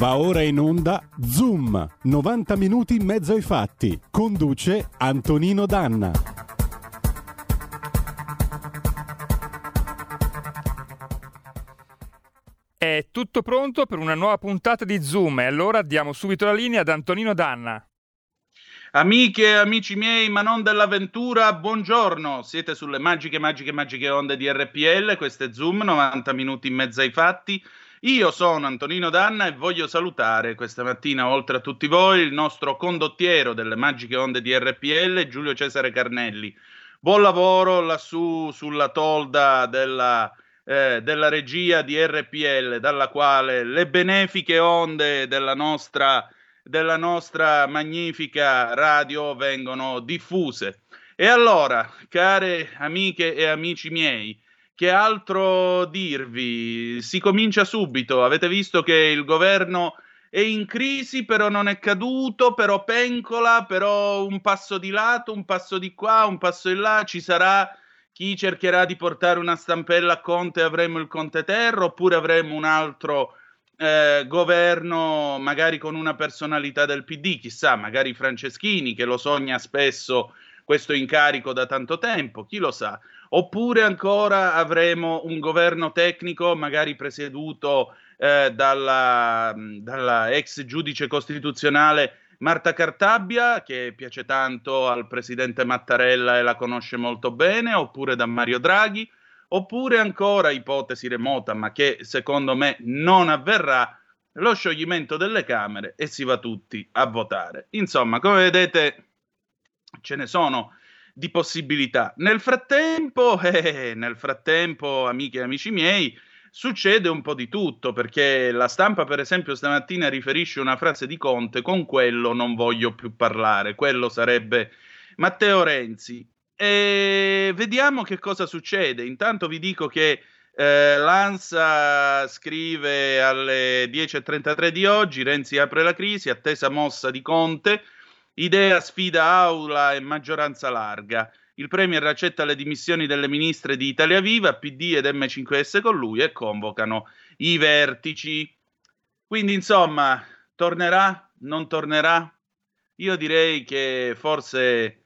Va ora in onda Zoom, 90 minuti in mezzo ai fatti. Conduce Antonino Danna. È tutto pronto per una nuova puntata di Zoom e allora diamo subito la linea ad Antonino Danna. Amiche e amici miei, ma non dell'avventura, buongiorno. Siete sulle magiche, magiche, magiche onde di RPL. Questo è Zoom, 90 minuti in mezzo ai fatti. Io sono Antonino Danna e voglio salutare questa mattina, oltre a tutti voi, il nostro condottiero delle magiche onde di RPL, Giulio Cesare Carnelli. Buon lavoro lassù sulla tolda della, eh, della regia di RPL, dalla quale le benefiche onde della nostra, della nostra magnifica radio vengono diffuse. E allora, care amiche e amici miei, che altro dirvi? Si comincia subito. Avete visto che il governo è in crisi, però non è caduto, però pencola, però un passo di lato, un passo di qua, un passo in là. Ci sarà chi cercherà di portare una stampella a Conte avremo il Conte Terra, oppure avremo un altro eh, governo, magari con una personalità del PD, chissà, magari Franceschini che lo sogna spesso questo incarico da tanto tempo, chi lo sa oppure ancora avremo un governo tecnico magari presieduto eh, dalla, dalla ex giudice costituzionale Marta Cartabbia, che piace tanto al presidente Mattarella e la conosce molto bene, oppure da Mario Draghi, oppure ancora, ipotesi remota, ma che secondo me non avverrà, lo scioglimento delle Camere e si va tutti a votare. Insomma, come vedete, ce ne sono di possibilità. Nel frattempo, eh, nel frattempo, amiche e amici miei, succede un po' di tutto, perché la stampa, per esempio, stamattina riferisce una frase di Conte, con quello non voglio più parlare, quello sarebbe Matteo Renzi. E vediamo che cosa succede. Intanto vi dico che eh, L'Ansa scrive alle 10.33 di oggi, Renzi apre la crisi, attesa mossa di Conte, Idea sfida aula e maggioranza larga. Il Premier accetta le dimissioni delle ministre di Italia Viva, PD ed M5S con lui e convocano i vertici. Quindi, insomma, tornerà? Non tornerà? Io direi che forse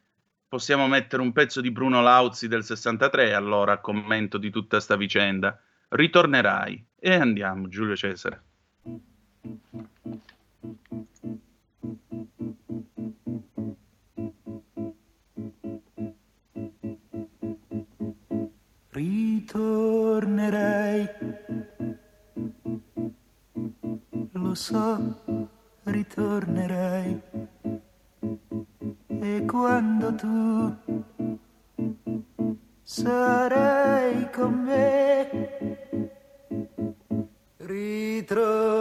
possiamo mettere un pezzo di Bruno Lauzi del 63 allora a commento di tutta sta vicenda. Ritornerai. E andiamo, Giulio Cesare. Ritornerei. Lo so, ritornerei. E quando tu sarai con me, ritroverai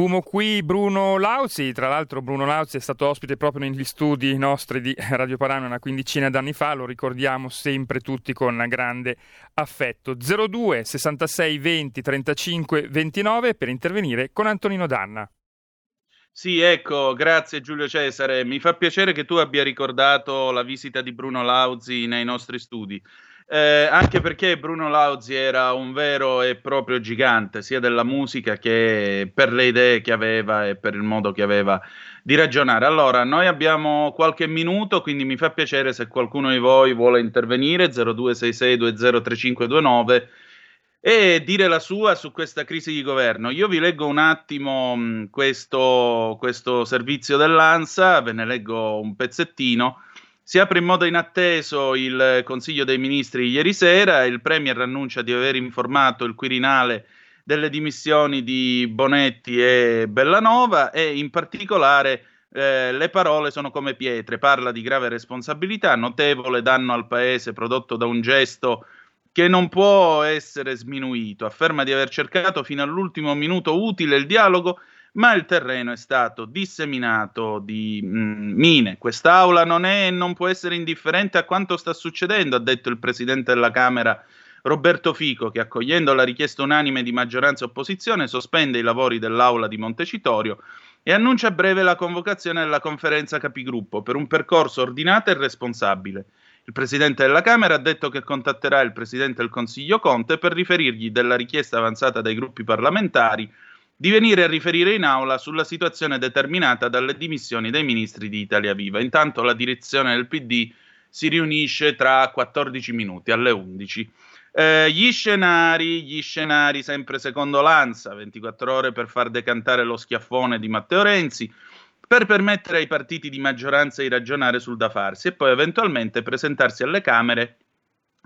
Fumo qui Bruno Lauzi, tra l'altro Bruno Lauzi è stato ospite proprio negli studi nostri di Radio Parano una quindicina d'anni fa, lo ricordiamo sempre tutti con grande affetto. 02 66 20 35 29 per intervenire con Antonino Danna. Sì, ecco, grazie Giulio Cesare. Mi fa piacere che tu abbia ricordato la visita di Bruno Lauzi nei nostri studi eh, anche perché Bruno Lauzi era un vero e proprio gigante, sia della musica che per le idee che aveva e per il modo che aveva di ragionare. Allora, noi abbiamo qualche minuto, quindi mi fa piacere se qualcuno di voi vuole intervenire, 0266203529 e dire la sua su questa crisi di governo. Io vi leggo un attimo questo, questo servizio dell'ANSA, ve ne leggo un pezzettino. Si apre in modo inatteso il Consiglio dei Ministri ieri sera, il Premier annuncia di aver informato il Quirinale delle dimissioni di Bonetti e Bellanova e in particolare eh, le parole sono come pietre, parla di grave responsabilità, notevole danno al Paese prodotto da un gesto che non può essere sminuito, afferma di aver cercato fino all'ultimo minuto utile il dialogo ma il terreno è stato disseminato di mm, mine. Quest'Aula non è e non può essere indifferente a quanto sta succedendo, ha detto il Presidente della Camera Roberto Fico, che accogliendo la richiesta unanime di maggioranza e opposizione sospende i lavori dell'Aula di Montecitorio e annuncia a breve la convocazione della conferenza capigruppo per un percorso ordinato e responsabile. Il Presidente della Camera ha detto che contatterà il Presidente del Consiglio Conte per riferirgli della richiesta avanzata dai gruppi parlamentari di venire a riferire in aula sulla situazione determinata dalle dimissioni dei ministri di Italia Viva. Intanto la direzione del PD si riunisce tra 14 minuti alle 11. Eh, gli scenari, gli scenari sempre secondo l'ANSA, 24 ore per far decantare lo schiaffone di Matteo Renzi, per permettere ai partiti di maggioranza di ragionare sul da farsi e poi eventualmente presentarsi alle Camere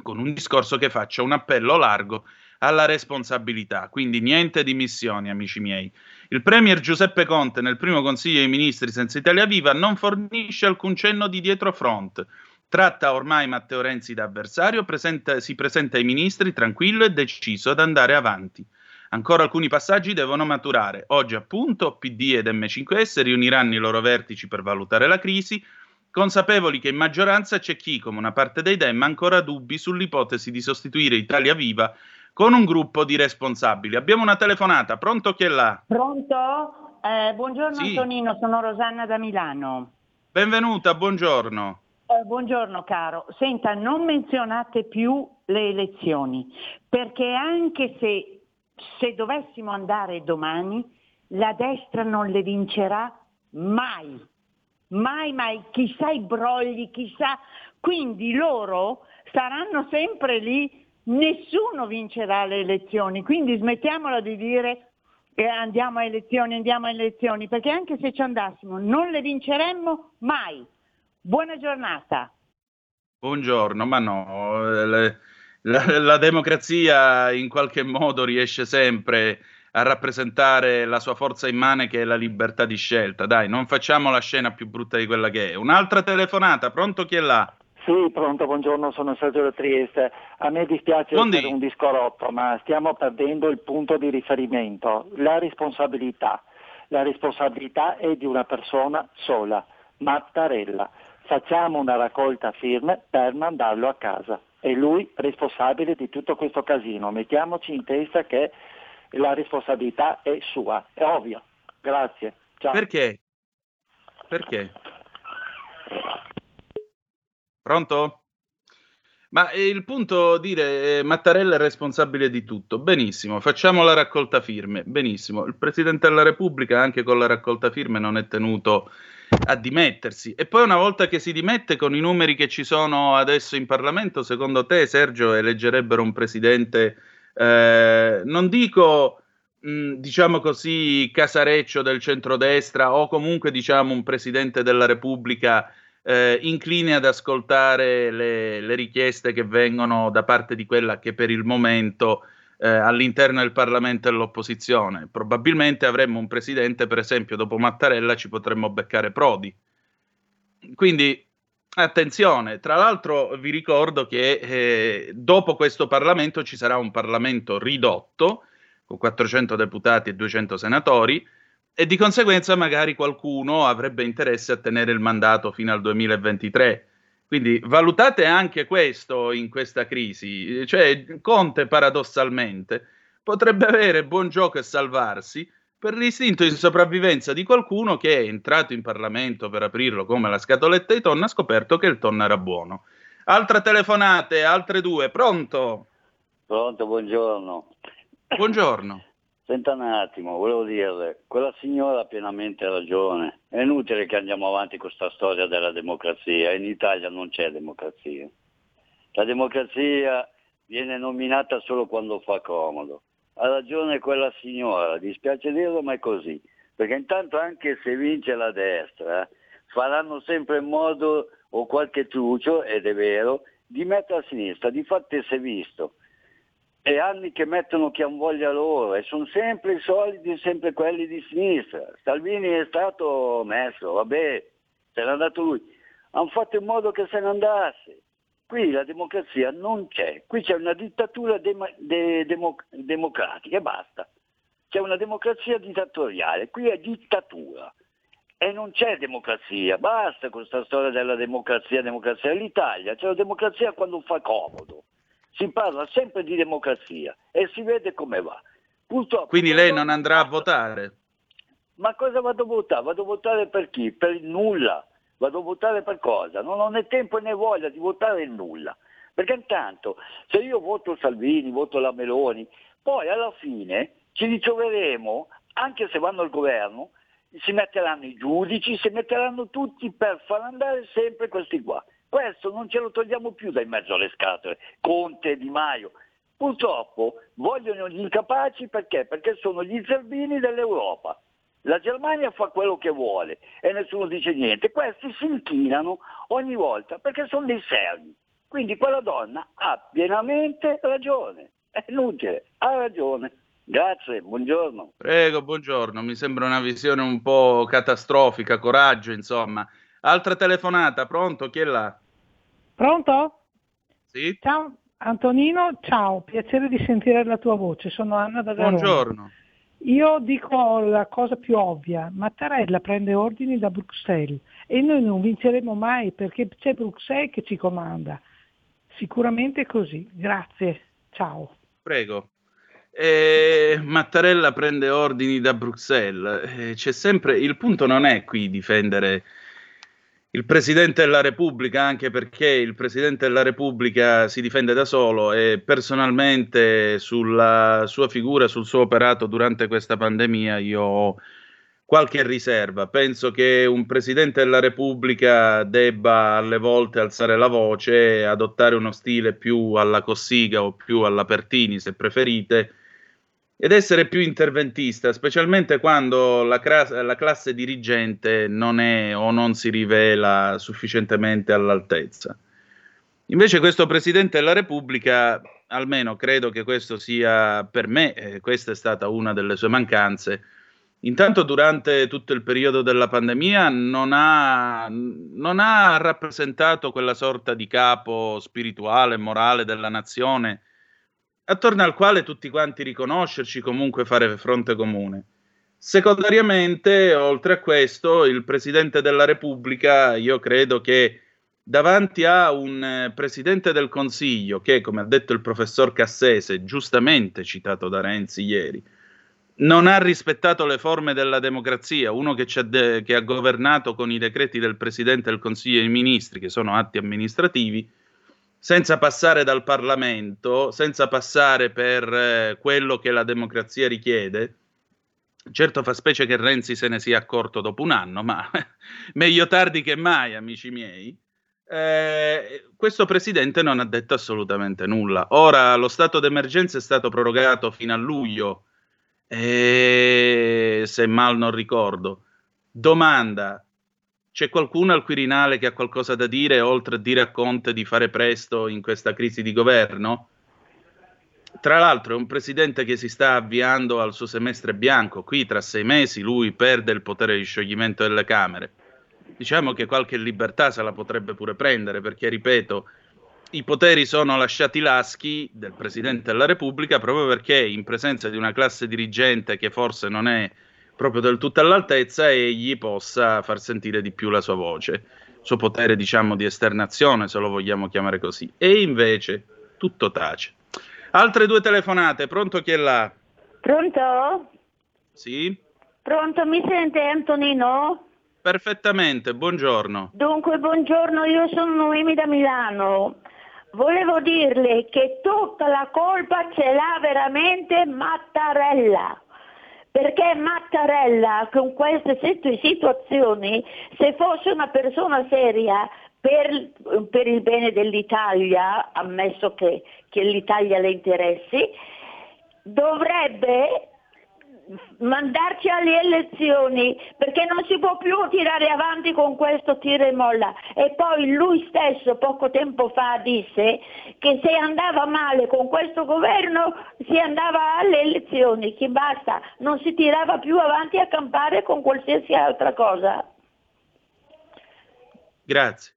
con un discorso che faccia un appello largo alla responsabilità. Quindi niente dimissioni, amici miei. Il Premier Giuseppe Conte nel primo Consiglio dei Ministri senza Italia Viva non fornisce alcun cenno di dietrofront. Tratta ormai Matteo Renzi da avversario, presenta, si presenta ai ministri tranquillo e deciso ad andare avanti. Ancora alcuni passaggi devono maturare. Oggi, appunto, PD ed M5S riuniranno i loro vertici per valutare la crisi, consapevoli che in maggioranza c'è chi, come una parte dei Dem, ha ancora dubbi sull'ipotesi di sostituire Italia Viva con un gruppo di responsabili. Abbiamo una telefonata, pronto chi è là? Pronto? Eh, buongiorno sì. Antonino, sono Rosanna da Milano. Benvenuta, buongiorno. Eh, buongiorno caro. Senta, non menzionate più le elezioni, perché anche se, se dovessimo andare domani, la destra non le vincerà mai. Mai, mai. Chissà i brogli, chissà. Quindi loro saranno sempre lì nessuno vincerà le elezioni, quindi smettiamola di dire eh, andiamo a elezioni, andiamo a elezioni, perché anche se ci andassimo non le vinceremmo mai. Buona giornata. Buongiorno, ma no, le, la, la democrazia in qualche modo riesce sempre a rappresentare la sua forza immane che è la libertà di scelta. Dai, non facciamo la scena più brutta di quella che è. Un'altra telefonata, pronto chi è là? Sì, pronto, buongiorno, sono Sergio da Trieste. A me dispiace Buondì. essere un disco rotto, ma stiamo perdendo il punto di riferimento, la responsabilità. La responsabilità è di una persona sola, Mattarella. Facciamo una raccolta firme per mandarlo a casa. È lui responsabile di tutto questo casino. Mettiamoci in testa che la responsabilità è sua, è ovvio. Grazie. Ciao. Perché? Perché? Pronto? Ma il punto dire eh, Mattarella è responsabile di tutto. Benissimo, facciamo la raccolta firme. Benissimo. Il Presidente della Repubblica anche con la raccolta firme non è tenuto a dimettersi. E poi una volta che si dimette con i numeri che ci sono adesso in Parlamento, secondo te Sergio eleggerebbero un presidente eh, non dico mh, diciamo così casareccio del centrodestra o comunque diciamo un presidente della Repubblica eh, inclini ad ascoltare le, le, richieste che vengono da parte di quella che per il momento eh, all'interno del Parlamento è l'opposizione. Probabilmente avremmo un presidente, per esempio, dopo Mattarella ci potremmo beccare Prodi. Quindi attenzione, tra l'altro vi ricordo che eh, dopo questo Parlamento ci sarà un Parlamento ridotto con 400 deputati e 200 senatori e di conseguenza magari qualcuno avrebbe interesse a tenere il mandato fino al 2023. Quindi valutate anche questo in questa crisi, cioè Conte paradossalmente potrebbe avere buon gioco e salvarsi per l'istinto di sopravvivenza di qualcuno che è entrato in Parlamento per aprirlo come la scatoletta di tonno ha scoperto che il tonno era buono. Altre telefonate, altre due, pronto? Pronto, buongiorno. Buongiorno. Senta un attimo, volevo dirle, quella signora ha pienamente ragione. È inutile che andiamo avanti con questa storia della democrazia. In Italia non c'è democrazia. La democrazia viene nominata solo quando fa comodo. Ha ragione quella signora, dispiace dirlo ma è così. Perché intanto anche se vince la destra, faranno sempre in modo, o qualche truccio, ed è vero, di mettere a sinistra. Di fatto si è visto è anni che mettono chi han voglia loro e sono sempre i soliti, sempre quelli di sinistra. Salvini è stato messo, vabbè, se n'è andato lui. Hanno fatto in modo che se ne andasse. Qui la democrazia non c'è, qui c'è una dittatura dem- de- demo- democratica e basta. C'è una democrazia dittatoriale, qui è dittatura e non c'è democrazia, basta con questa storia della democrazia, democrazia. L'Italia c'è la democrazia quando fa comodo si parla sempre di democrazia e si vede come va. Purtroppo, Quindi lei non andrà a votare? Ma cosa vado a votare? Vado a votare per chi? Per nulla. Vado a votare per cosa? Non ho né tempo né voglia di votare nulla. Perché intanto se io voto Salvini, voto la Meloni, poi alla fine ci ritroveremo, anche se vanno al governo, si metteranno i giudici, si metteranno tutti per far andare sempre questi qua. Questo non ce lo togliamo più da in mezzo alle scatole, Conte, Di Maio. Purtroppo vogliono gli incapaci perché? Perché sono gli zerbini dell'Europa. La Germania fa quello che vuole e nessuno dice niente. Questi si inchinano ogni volta perché sono dei servi. Quindi quella donna ha pienamente ragione. È inutile, ha ragione. Grazie, buongiorno. Prego, buongiorno. Mi sembra una visione un po' catastrofica, coraggio, insomma. Altra telefonata, pronto? Chi è là? Pronto? Sì. Ciao Antonino, ciao, piacere di sentire la tua voce, sono Anna da Verona. Buongiorno. Io dico la cosa più ovvia, Mattarella prende ordini da Bruxelles e noi non vinceremo mai perché c'è Bruxelles che ci comanda. Sicuramente così. Grazie. Ciao. Prego. Eh, Mattarella prende ordini da Bruxelles. Eh, c'è sempre il punto non è qui difendere il Presidente della Repubblica, anche perché il Presidente della Repubblica si difende da solo e personalmente sulla sua figura, sul suo operato durante questa pandemia io ho qualche riserva. Penso che un Presidente della Repubblica debba alle volte alzare la voce adottare uno stile più alla Cossiga o più alla Pertini, se preferite, ed essere più interventista, specialmente quando la, cras- la, classe dirigente non è o non si rivela sufficientemente all'altezza. Invece questo Presidente della Repubblica, almeno credo che questo sia per me, eh, questa è stata una delle sue mancanze, intanto durante tutto il periodo della pandemia non ha, non ha rappresentato quella sorta di capo spirituale morale della nazione attorno al quale tutti quanti riconoscerci, comunque fare fronte comune. Secondariamente, oltre a questo, il Presidente della Repubblica, io credo che davanti a un eh, Presidente del Consiglio che, come ha detto il professor Cassese, giustamente citato da Renzi ieri, non ha rispettato le forme della democrazia, uno che, de- che ha governato con i decreti del Presidente del Consiglio dei Ministri, che sono atti amministrativi, senza passare dal Parlamento, senza passare per eh, quello che la democrazia richiede. Certo fa specie che Renzi se ne sia accorto dopo un anno, ma meglio tardi che mai, amici miei. Eh, questo presidente non ha detto assolutamente nulla. Ora lo stato d'emergenza è stato prorogato fino a luglio, eh, se mal non ricordo. Domanda: c'è qualcuno al Quirinale che ha qualcosa da dire, oltre a dire a Conte di fare presto in questa crisi di governo? Tra l'altro è un presidente che si sta avviando al suo semestre bianco, qui tra sei mesi lui perde il potere di scioglimento delle Camere. Diciamo che qualche libertà se la potrebbe pure prendere, perché, ripeto, i poteri sono lasciati laschi del Presidente della Repubblica proprio perché in presenza di una classe dirigente che forse non è proprio del tutto all'altezza, egli possa far sentire di più la sua voce, il suo potere, diciamo, di esternazione, se lo vogliamo chiamare così. E invece tutto tace. Altre due telefonate, pronto chi è là? Pronto? Sì? Pronto, mi sente Antonino? Perfettamente, buongiorno. Dunque, buongiorno, io sono Noemi da Milano. Volevo dirle che tutta la colpa ce l'ha veramente Mattarella. Perché Mattarella con queste situazioni, se fosse una persona seria per, per il bene dell'Italia, ammesso che, che l'Italia le interessi, dovrebbe mandarci alle elezioni perché non si può più tirare avanti con questo tira e molla e poi lui stesso poco tempo fa disse che se andava male con questo governo si andava alle elezioni, che basta, non si tirava più avanti a campare con qualsiasi altra cosa. Grazie.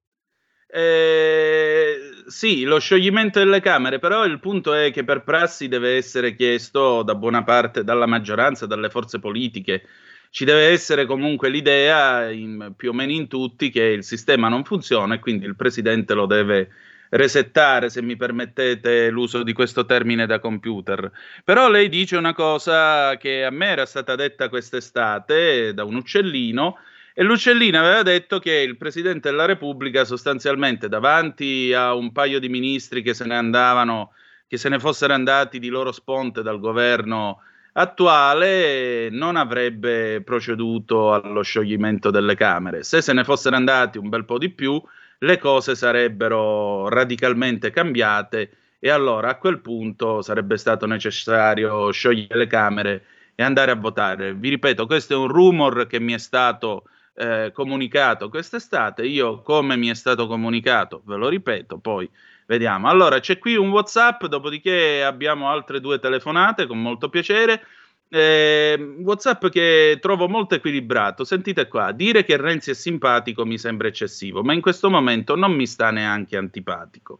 Eh, sì, lo scioglimento delle Camere, però il punto è che per prassi deve essere chiesto da buona parte dalla maggioranza, dalle forze politiche. Ci deve essere comunque l'idea, in, più o meno in tutti, che il sistema non funziona e quindi il Presidente lo deve resettare, se mi permettete l'uso di questo termine da computer. Però lei dice una cosa che a me era stata detta quest'estate da un uccellino, e Lucellini aveva detto che il Presidente della Repubblica sostanzialmente davanti a un paio di ministri che se ne andavano, che se ne fossero andati di loro sponte dal governo attuale, non avrebbe proceduto allo scioglimento delle Camere. Se se ne fossero andati un bel po' di più, le cose sarebbero radicalmente cambiate e allora a quel punto sarebbe stato necessario sciogliere le Camere e andare a votare. Vi ripeto, questo è un rumor che mi è stato eh, comunicato quest'estate. Io, come mi è stato comunicato, ve lo ripeto, poi vediamo. Allora, c'è qui un WhatsApp, dopodiché abbiamo altre due telefonate con molto piacere. Eh, WhatsApp che trovo molto equilibrato. Sentite qua: dire che Renzi è simpatico mi sembra eccessivo, ma in questo momento non mi sta neanche antipatico.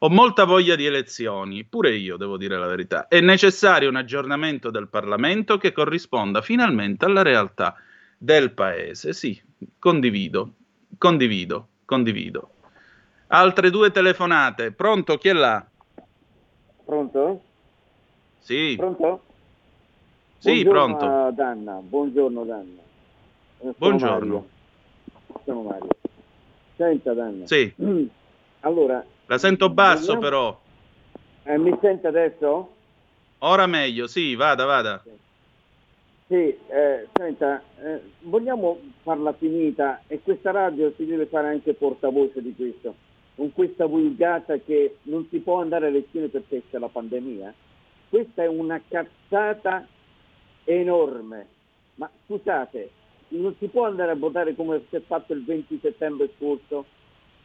Ho molta voglia di elezioni, pure io devo dire la verità. È necessario un aggiornamento del Parlamento che corrisponda finalmente alla realtà del paese. Sì, condivido, condivido, condivido. Altre due telefonate. Pronto? Chi è là? Pronto? Sì. Pronto? Sì, buongiorno pronto. Danna, buongiorno Danna. Sono buongiorno. Mario. Sono Mario. Senta Danna. Sì. Allora. La sento basso vogliamo... però. Eh, mi sente adesso? Ora meglio, sì, vada, vada. Sì. Sì, eh, senta, eh, vogliamo farla finita e questa radio si deve fare anche portavoce di questo, con questa vulgata che non si può andare a lezione perché c'è la pandemia. Questa è una cazzata enorme, ma scusate, non si può andare a votare come si è fatto il 20 settembre scorso,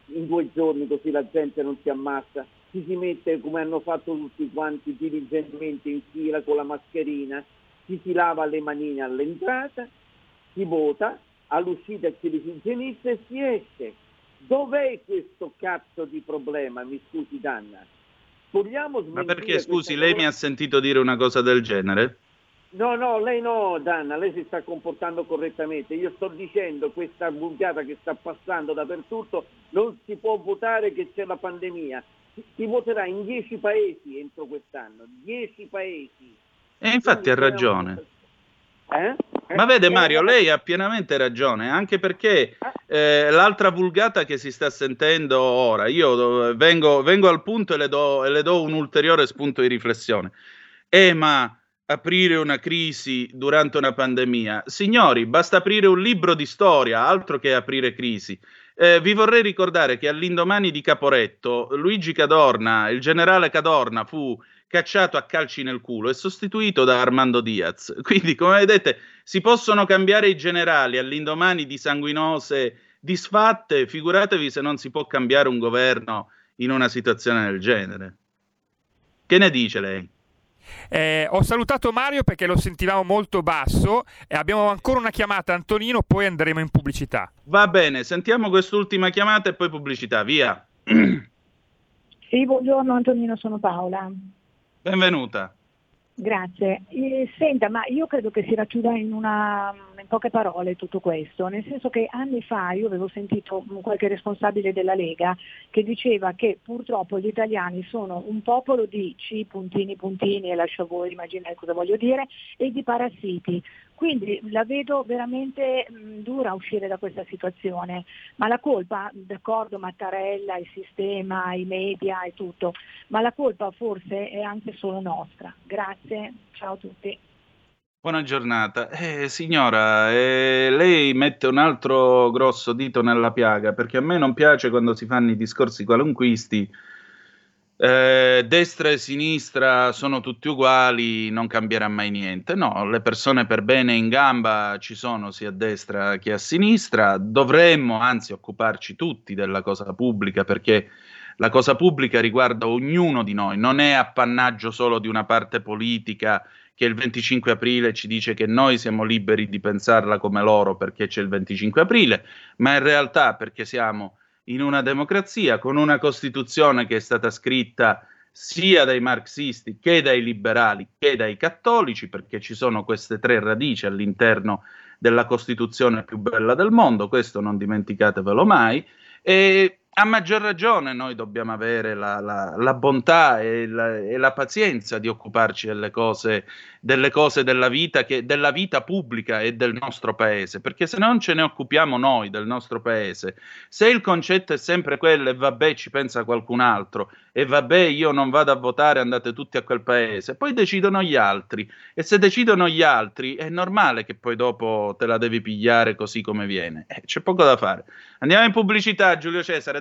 in due giorni così la gente non si ammassa, ci si mette come hanno fatto tutti quanti diligentemente in fila con la mascherina ci si lava le manine all'entrata, si vota, all'uscita ci disingenizza e si esce. Dov'è questo cazzo di problema? Mi scusi Danna. Vogliamo Ma perché scusi, lei cosa... mi ha sentito dire una cosa del genere? No, no, lei no, Danna, lei si sta comportando correttamente. Io sto dicendo questa vulgata che sta passando dappertutto, non si può votare che c'è la pandemia. Si voterà in dieci paesi entro quest'anno, dieci paesi. E infatti ha ragione. Eh? Ma vede Mario, lei ha pienamente ragione, anche perché eh, l'altra vulgata che si sta sentendo ora, io vengo, vengo al punto e le, do, e le, do, un ulteriore spunto di riflessione. Eh, ma aprire una crisi durante una pandemia? Signori, basta aprire un libro di storia, altro che aprire crisi. Eh, vi vorrei ricordare che all'indomani di Caporetto, Luigi Cadorna, il generale Cadorna, fu cacciato a calci nel culo e sostituito da Armando Diaz. Quindi, come vedete, si possono cambiare i generali all'indomani di sanguinose disfatte, figuratevi se non si può cambiare un governo in una situazione del genere. Che ne dice lei? Eh, ho salutato Mario perché lo sentivamo molto basso e abbiamo ancora una chiamata Antonino, poi andremo in pubblicità. Va bene, sentiamo quest'ultima chiamata e poi pubblicità, via. Sì, buongiorno Antonino, sono Paola. Benvenuta. Grazie. Eh, senta, ma io credo che si racchiuda in, una, in, poche parole tutto questo, nel senso che anni fa io avevo sentito qualche responsabile della Lega che diceva che purtroppo gli italiani sono un popolo di C puntini puntini e lascio a voi immaginare cosa voglio dire e di parassiti. Quindi la vedo veramente mh, dura uscire da questa situazione, ma la colpa, d'accordo Mattarella, il sistema, i media e tutto, ma la colpa forse è anche solo nostra. Grazie, ciao a tutti. Buona giornata. Eh, signora, eh, lei mette un altro grosso dito nella piaga perché a me non piace quando si fanno i discorsi qualunquisti eh, destra e sinistra sono tutti uguali, non cambierà mai niente. No, le persone per bene in gamba ci sono sia a destra che a sinistra. Dovremmo anzi occuparci tutti della cosa pubblica perché la cosa pubblica riguarda ognuno di noi, non è appannaggio solo di una parte politica che il 25 aprile ci dice che noi siamo liberi di pensarla come loro perché c'è il 25 aprile, ma in realtà perché siamo in una democrazia con una Costituzione che è stata scritta sia dai marxisti che dai liberali che dai cattolici, perché ci sono queste tre radici all'interno della Costituzione più bella del mondo, questo non dimenticatevelo mai, e a maggior ragione noi dobbiamo avere la, la, la bontà e la, e la, pazienza di occuparci delle cose, delle cose della, vita che, della vita pubblica e del nostro paese, perché se non ce ne occupiamo noi del nostro paese, se il concetto è sempre quello e vabbè ci pensa qualcun altro e vabbè io non vado a votare, andate tutti a quel paese, poi decidono gli altri. E se decidono gli altri è normale che poi dopo te la devi pigliare così come viene, eh, c'è poco da fare. Andiamo in pubblicità Giulio Cesare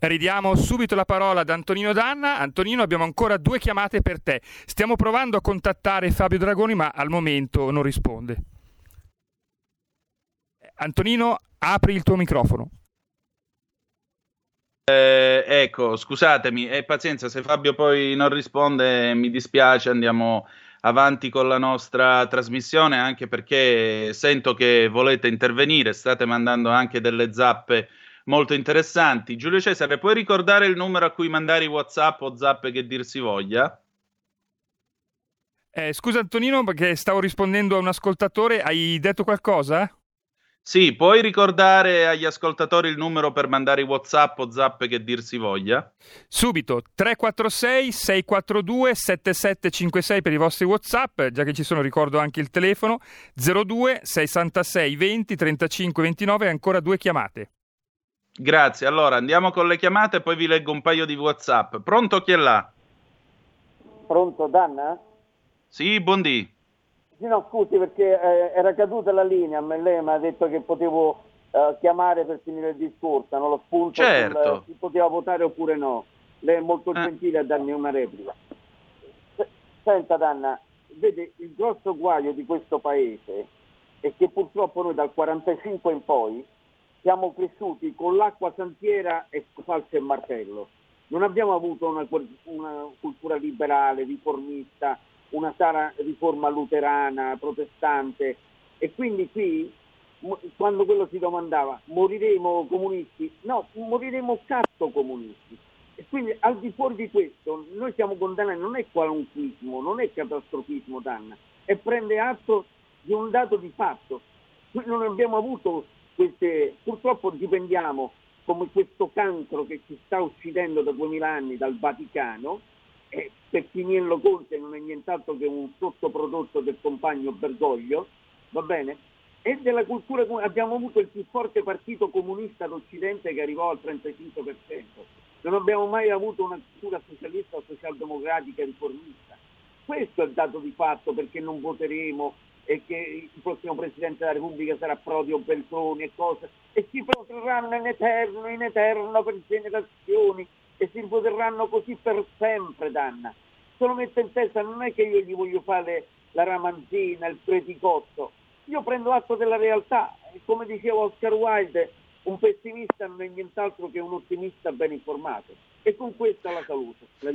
Ridiamo subito la parola ad Antonino Danna. Antonino, abbiamo ancora due chiamate per te. Stiamo provando a contattare Fabio Dragoni, ma al momento non risponde. Antonino, apri il tuo microfono. Eh, ecco, scusatemi, eh, pazienza, se Fabio poi non risponde mi dispiace, andiamo avanti con la nostra trasmissione, anche perché sento che volete intervenire, state mandando anche delle zappe molto interessanti. Giulio Cesare, puoi ricordare il numero a cui mandare i WhatsApp o zappe che dir si voglia? Eh, scusa Antonino, perché stavo rispondendo a un ascoltatore, hai detto qualcosa? Sì, puoi ricordare agli ascoltatori il numero per mandare i WhatsApp o zappe che dir si voglia? Subito 346 642 7756 per i vostri WhatsApp, già che ci sono ricordo anche il telefono 02 66 20 35 29 e ancora due chiamate. Grazie. Allora andiamo con le chiamate e poi vi leggo un paio di WhatsApp. Pronto chi è là? Pronto, Danna? Sì, buondì. Sì, no, scusi perché eh, era caduta la linea, ma lei mi ha detto che potevo eh, chiamare per finire il discorso, non lo spunto certo. sul, si poteva votare oppure no. Lei è molto eh. gentile a darmi una replica. Senta Danna, vede, il grosso guaio di questo paese è che purtroppo noi dal 45 in poi siamo cresciuti con l'acqua santiera e falce e martello. Non abbiamo avuto una, una cultura liberale, riformista, una sana riforma luterana, protestante e quindi qui quando quello si domandava moriremo comunisti, no, moriremo cazzo comunisti. E quindi al di fuori di questo noi siamo condannati, non è qualunquismo, non è catastrofismo Danna, è prendere atto di un dato di fatto. Non abbiamo avuto queste, purtroppo dipendiamo come questo cancro che ci sta uccidendo da 2000 anni dal Vaticano, e per Chiniello Conte non è nient'altro che un sottoprodotto del compagno Bergoglio, va bene? e della cultura abbiamo avuto il più forte partito comunista d'Occidente che arrivò al 35%. Non abbiamo mai avuto una cultura socialista o socialdemocratica riformista. Questo è il dato di fatto perché non voteremo e che il prossimo Presidente della Repubblica sarà Prodi o Beltroni e cose, e si protrarranno in eterno, in eterno per generazioni, e si ripoterranno così per sempre, Danna. Se lo metto in testa non è che io gli voglio fare la ramanzina, il preticotto, io prendo atto della realtà e come diceva Oscar Wilde, un pessimista non è nient'altro che un ottimista ben informato. E con questa la saluto. La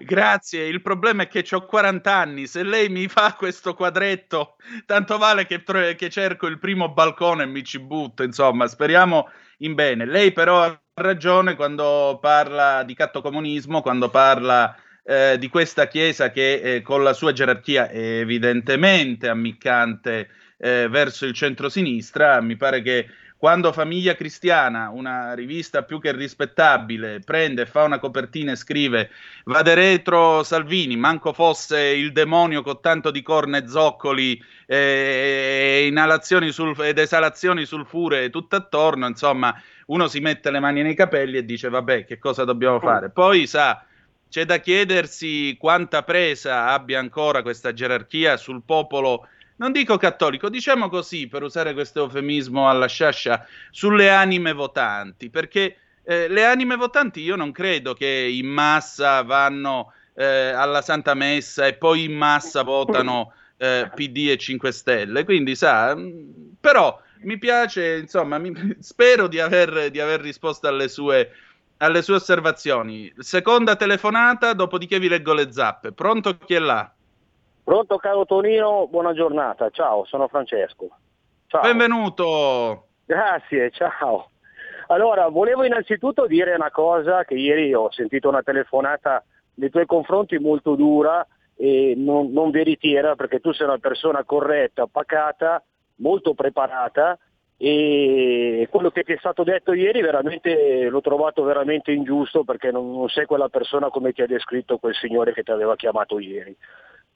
Grazie, il problema è che ho 40 anni, se lei mi fa questo quadretto, tanto vale che, che cerco il primo balcone e mi ci butto, insomma, speriamo in bene. Lei però ha ragione quando parla di cattocomunismo, quando parla eh, di questa chiesa che eh, con la sua gerarchia è evidentemente ammiccante eh, verso il centro-sinistra, mi pare che quando Famiglia Cristiana, una rivista più che rispettabile, prende, fa una copertina e scrive vade retro Salvini, manco fosse il demonio con tanto di corna e zoccoli eh, inalazioni sul, ed esalazioni sulfure tutto attorno, insomma, uno si mette le mani nei capelli e dice vabbè, che cosa dobbiamo fare? Poi sa, c'è da chiedersi quanta presa abbia ancora questa gerarchia sul popolo non dico cattolico, diciamo così per usare questo eufemismo alla sciascia, sulle anime votanti, perché eh, le anime votanti io non credo che in massa vanno eh, alla Santa Messa e poi in massa votano eh, PD e 5 Stelle, quindi sa, mm, però mi piace, insomma, mi, spero di aver, di aver risposto alle sue, alle sue osservazioni. Seconda telefonata, dopodiché vi leggo le zappe. Pronto chi è là? Pronto caro Tonino, buona giornata, ciao, sono Francesco. Ciao. Benvenuto. Grazie, ciao. Allora, volevo innanzitutto dire una cosa che ieri ho sentito una telefonata nei tuoi confronti molto dura e non, non veritiera perché tu sei una persona corretta, pacata, molto preparata e quello che ti è stato detto ieri veramente l'ho trovato veramente ingiusto perché non, non sei quella persona come ti ha descritto quel signore che ti aveva chiamato ieri.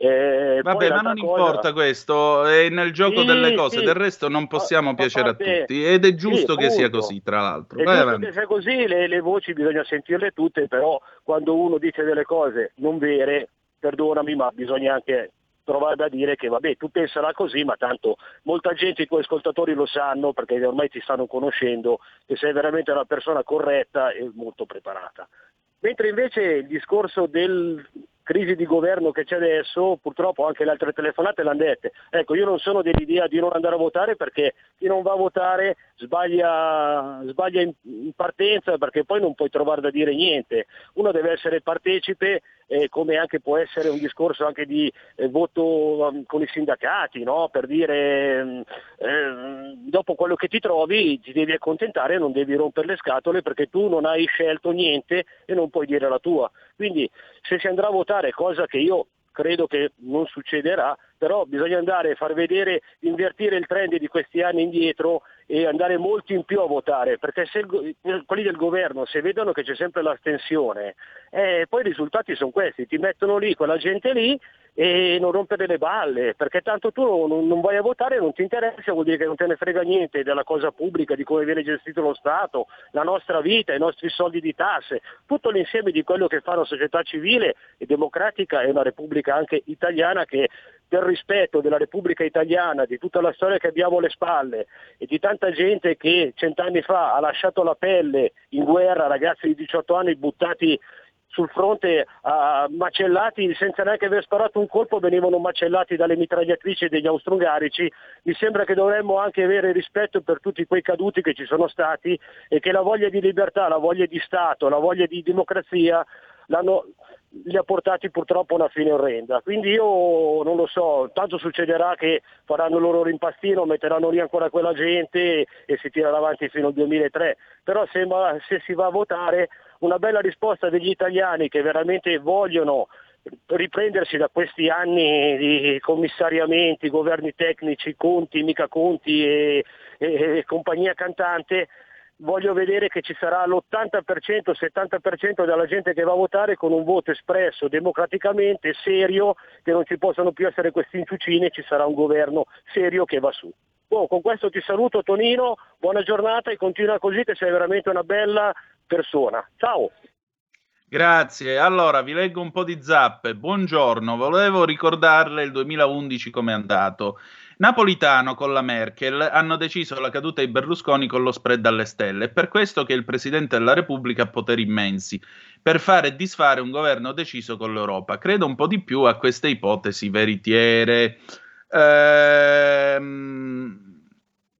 Eh, Vabbè, ma non cosa... importa questo, è nel gioco sì, delle cose, sì. del resto non possiamo a, piacere a, parte... a tutti ed è giusto sì, che sia così, tra l'altro. È Vai giusto che sia così, le, le, voci bisogna sentirle tutte, però quando uno dice delle cose non vere, perdonami, ma bisogna anche trovare da dire che vabbè, tu penserai così, ma tanto molta gente, i tuoi ascoltatori lo sanno perché ormai ti stanno conoscendo, che sei veramente una persona corretta e molto preparata. Mentre invece il discorso del crisi di governo che c'è adesso, purtroppo anche le altre telefonate l'hanno dette. Ecco, io non sono dell'idea di non andare a votare perché chi non va a votare sbaglia, sbaglia in, in, partenza perché poi non puoi trovare da dire niente. Uno deve essere partecipe, eh, come anche può essere un discorso anche di eh, voto um, con i sindacati, no? per dire mm, eh, dopo quello che ti trovi ti devi accontentare non devi rompere le scatole perché tu non hai scelto niente e non puoi dire la tua. Quindi se si andrà a votare, cosa che io credo che non succederà, però bisogna andare a far vedere, invertire il trend di questi anni indietro e andare molti in più a votare, perché se quelli del governo se vedono che c'è sempre l'astensione, eh, poi i risultati sono questi, ti mettono lì quella gente lì e non rompere le balle, perché tanto tu non, non vai a votare, non ti interessa, vuol dire che non te ne frega niente della cosa pubblica, di come viene gestito lo Stato, la nostra vita, i nostri soldi di tasse, tutto l'insieme di quello che fa una società civile e democratica e una repubblica anche italiana che per rispetto della Repubblica Italiana, di tutta la storia che abbiamo alle spalle e di tanta gente che cent'anni fa ha lasciato la pelle in guerra, ragazzi di 18 anni buttati sul fronte uh, macellati senza neanche aver sparato un colpo venivano macellati dalle mitragliatrici degli austro-ungarici mi sembra che dovremmo anche avere rispetto per tutti quei caduti che ci sono stati e che la voglia di libertà, la voglia di Stato, la voglia di democrazia li ha portati purtroppo a una fine orrenda. Quindi io non lo so, tanto succederà che faranno il loro rimpastino, metteranno lì ancora quella gente e, si tirerà avanti fino al 2003. Però sembra, se si va a votare una bella risposta degli italiani che veramente vogliono riprendersi da questi anni di commissariamenti, governi tecnici, conti, mica conti e, e, e compagnia cantante, voglio vedere che ci sarà l'80%, 70% della gente che va a votare con un voto espresso democraticamente, serio, che non ci possano più essere questi inciucini e ci sarà un governo serio che va su. Oh, con questo ti saluto Tonino, buona giornata e continua così che sei veramente una bella persona. Ciao! Grazie. Allora, vi leggo un po' di zappe. Buongiorno, volevo ricordarle il 2011 come è andato. Napolitano con la Merkel hanno deciso la caduta di Berlusconi con lo spread alle stelle. È per questo che il Presidente della Repubblica ha poteri immensi, per fare e disfare un governo deciso con l'Europa. Credo un po' di più a queste ipotesi veritiere. Ehm...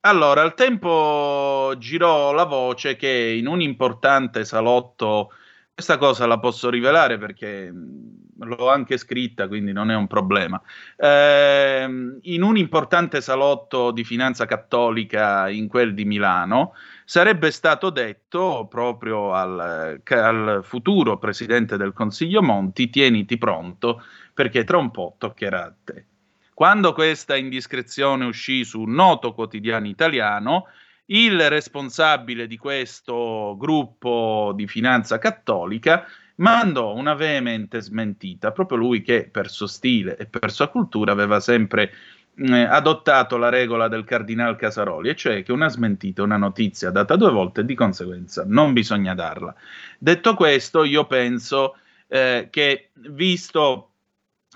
Allora, al tempo girò la voce che in un importante salotto questa cosa la posso rivelare perché l'ho anche scritta, quindi non è un problema. Eh, in un importante salotto di finanza cattolica in quel di Milano sarebbe stato detto proprio al, al futuro presidente del Consiglio Monti: tieniti pronto perché tra un po' toccherà a te. Quando questa indiscrezione uscì su un noto quotidiano italiano, il responsabile di questo gruppo di finanza cattolica mandò una veemente smentita, proprio lui che per suo stile e per sua cultura aveva sempre eh, adottato la regola del cardinal Casaroli, e cioè che una smentita, una notizia data due volte, di conseguenza non bisogna darla. Detto questo, io penso eh, che visto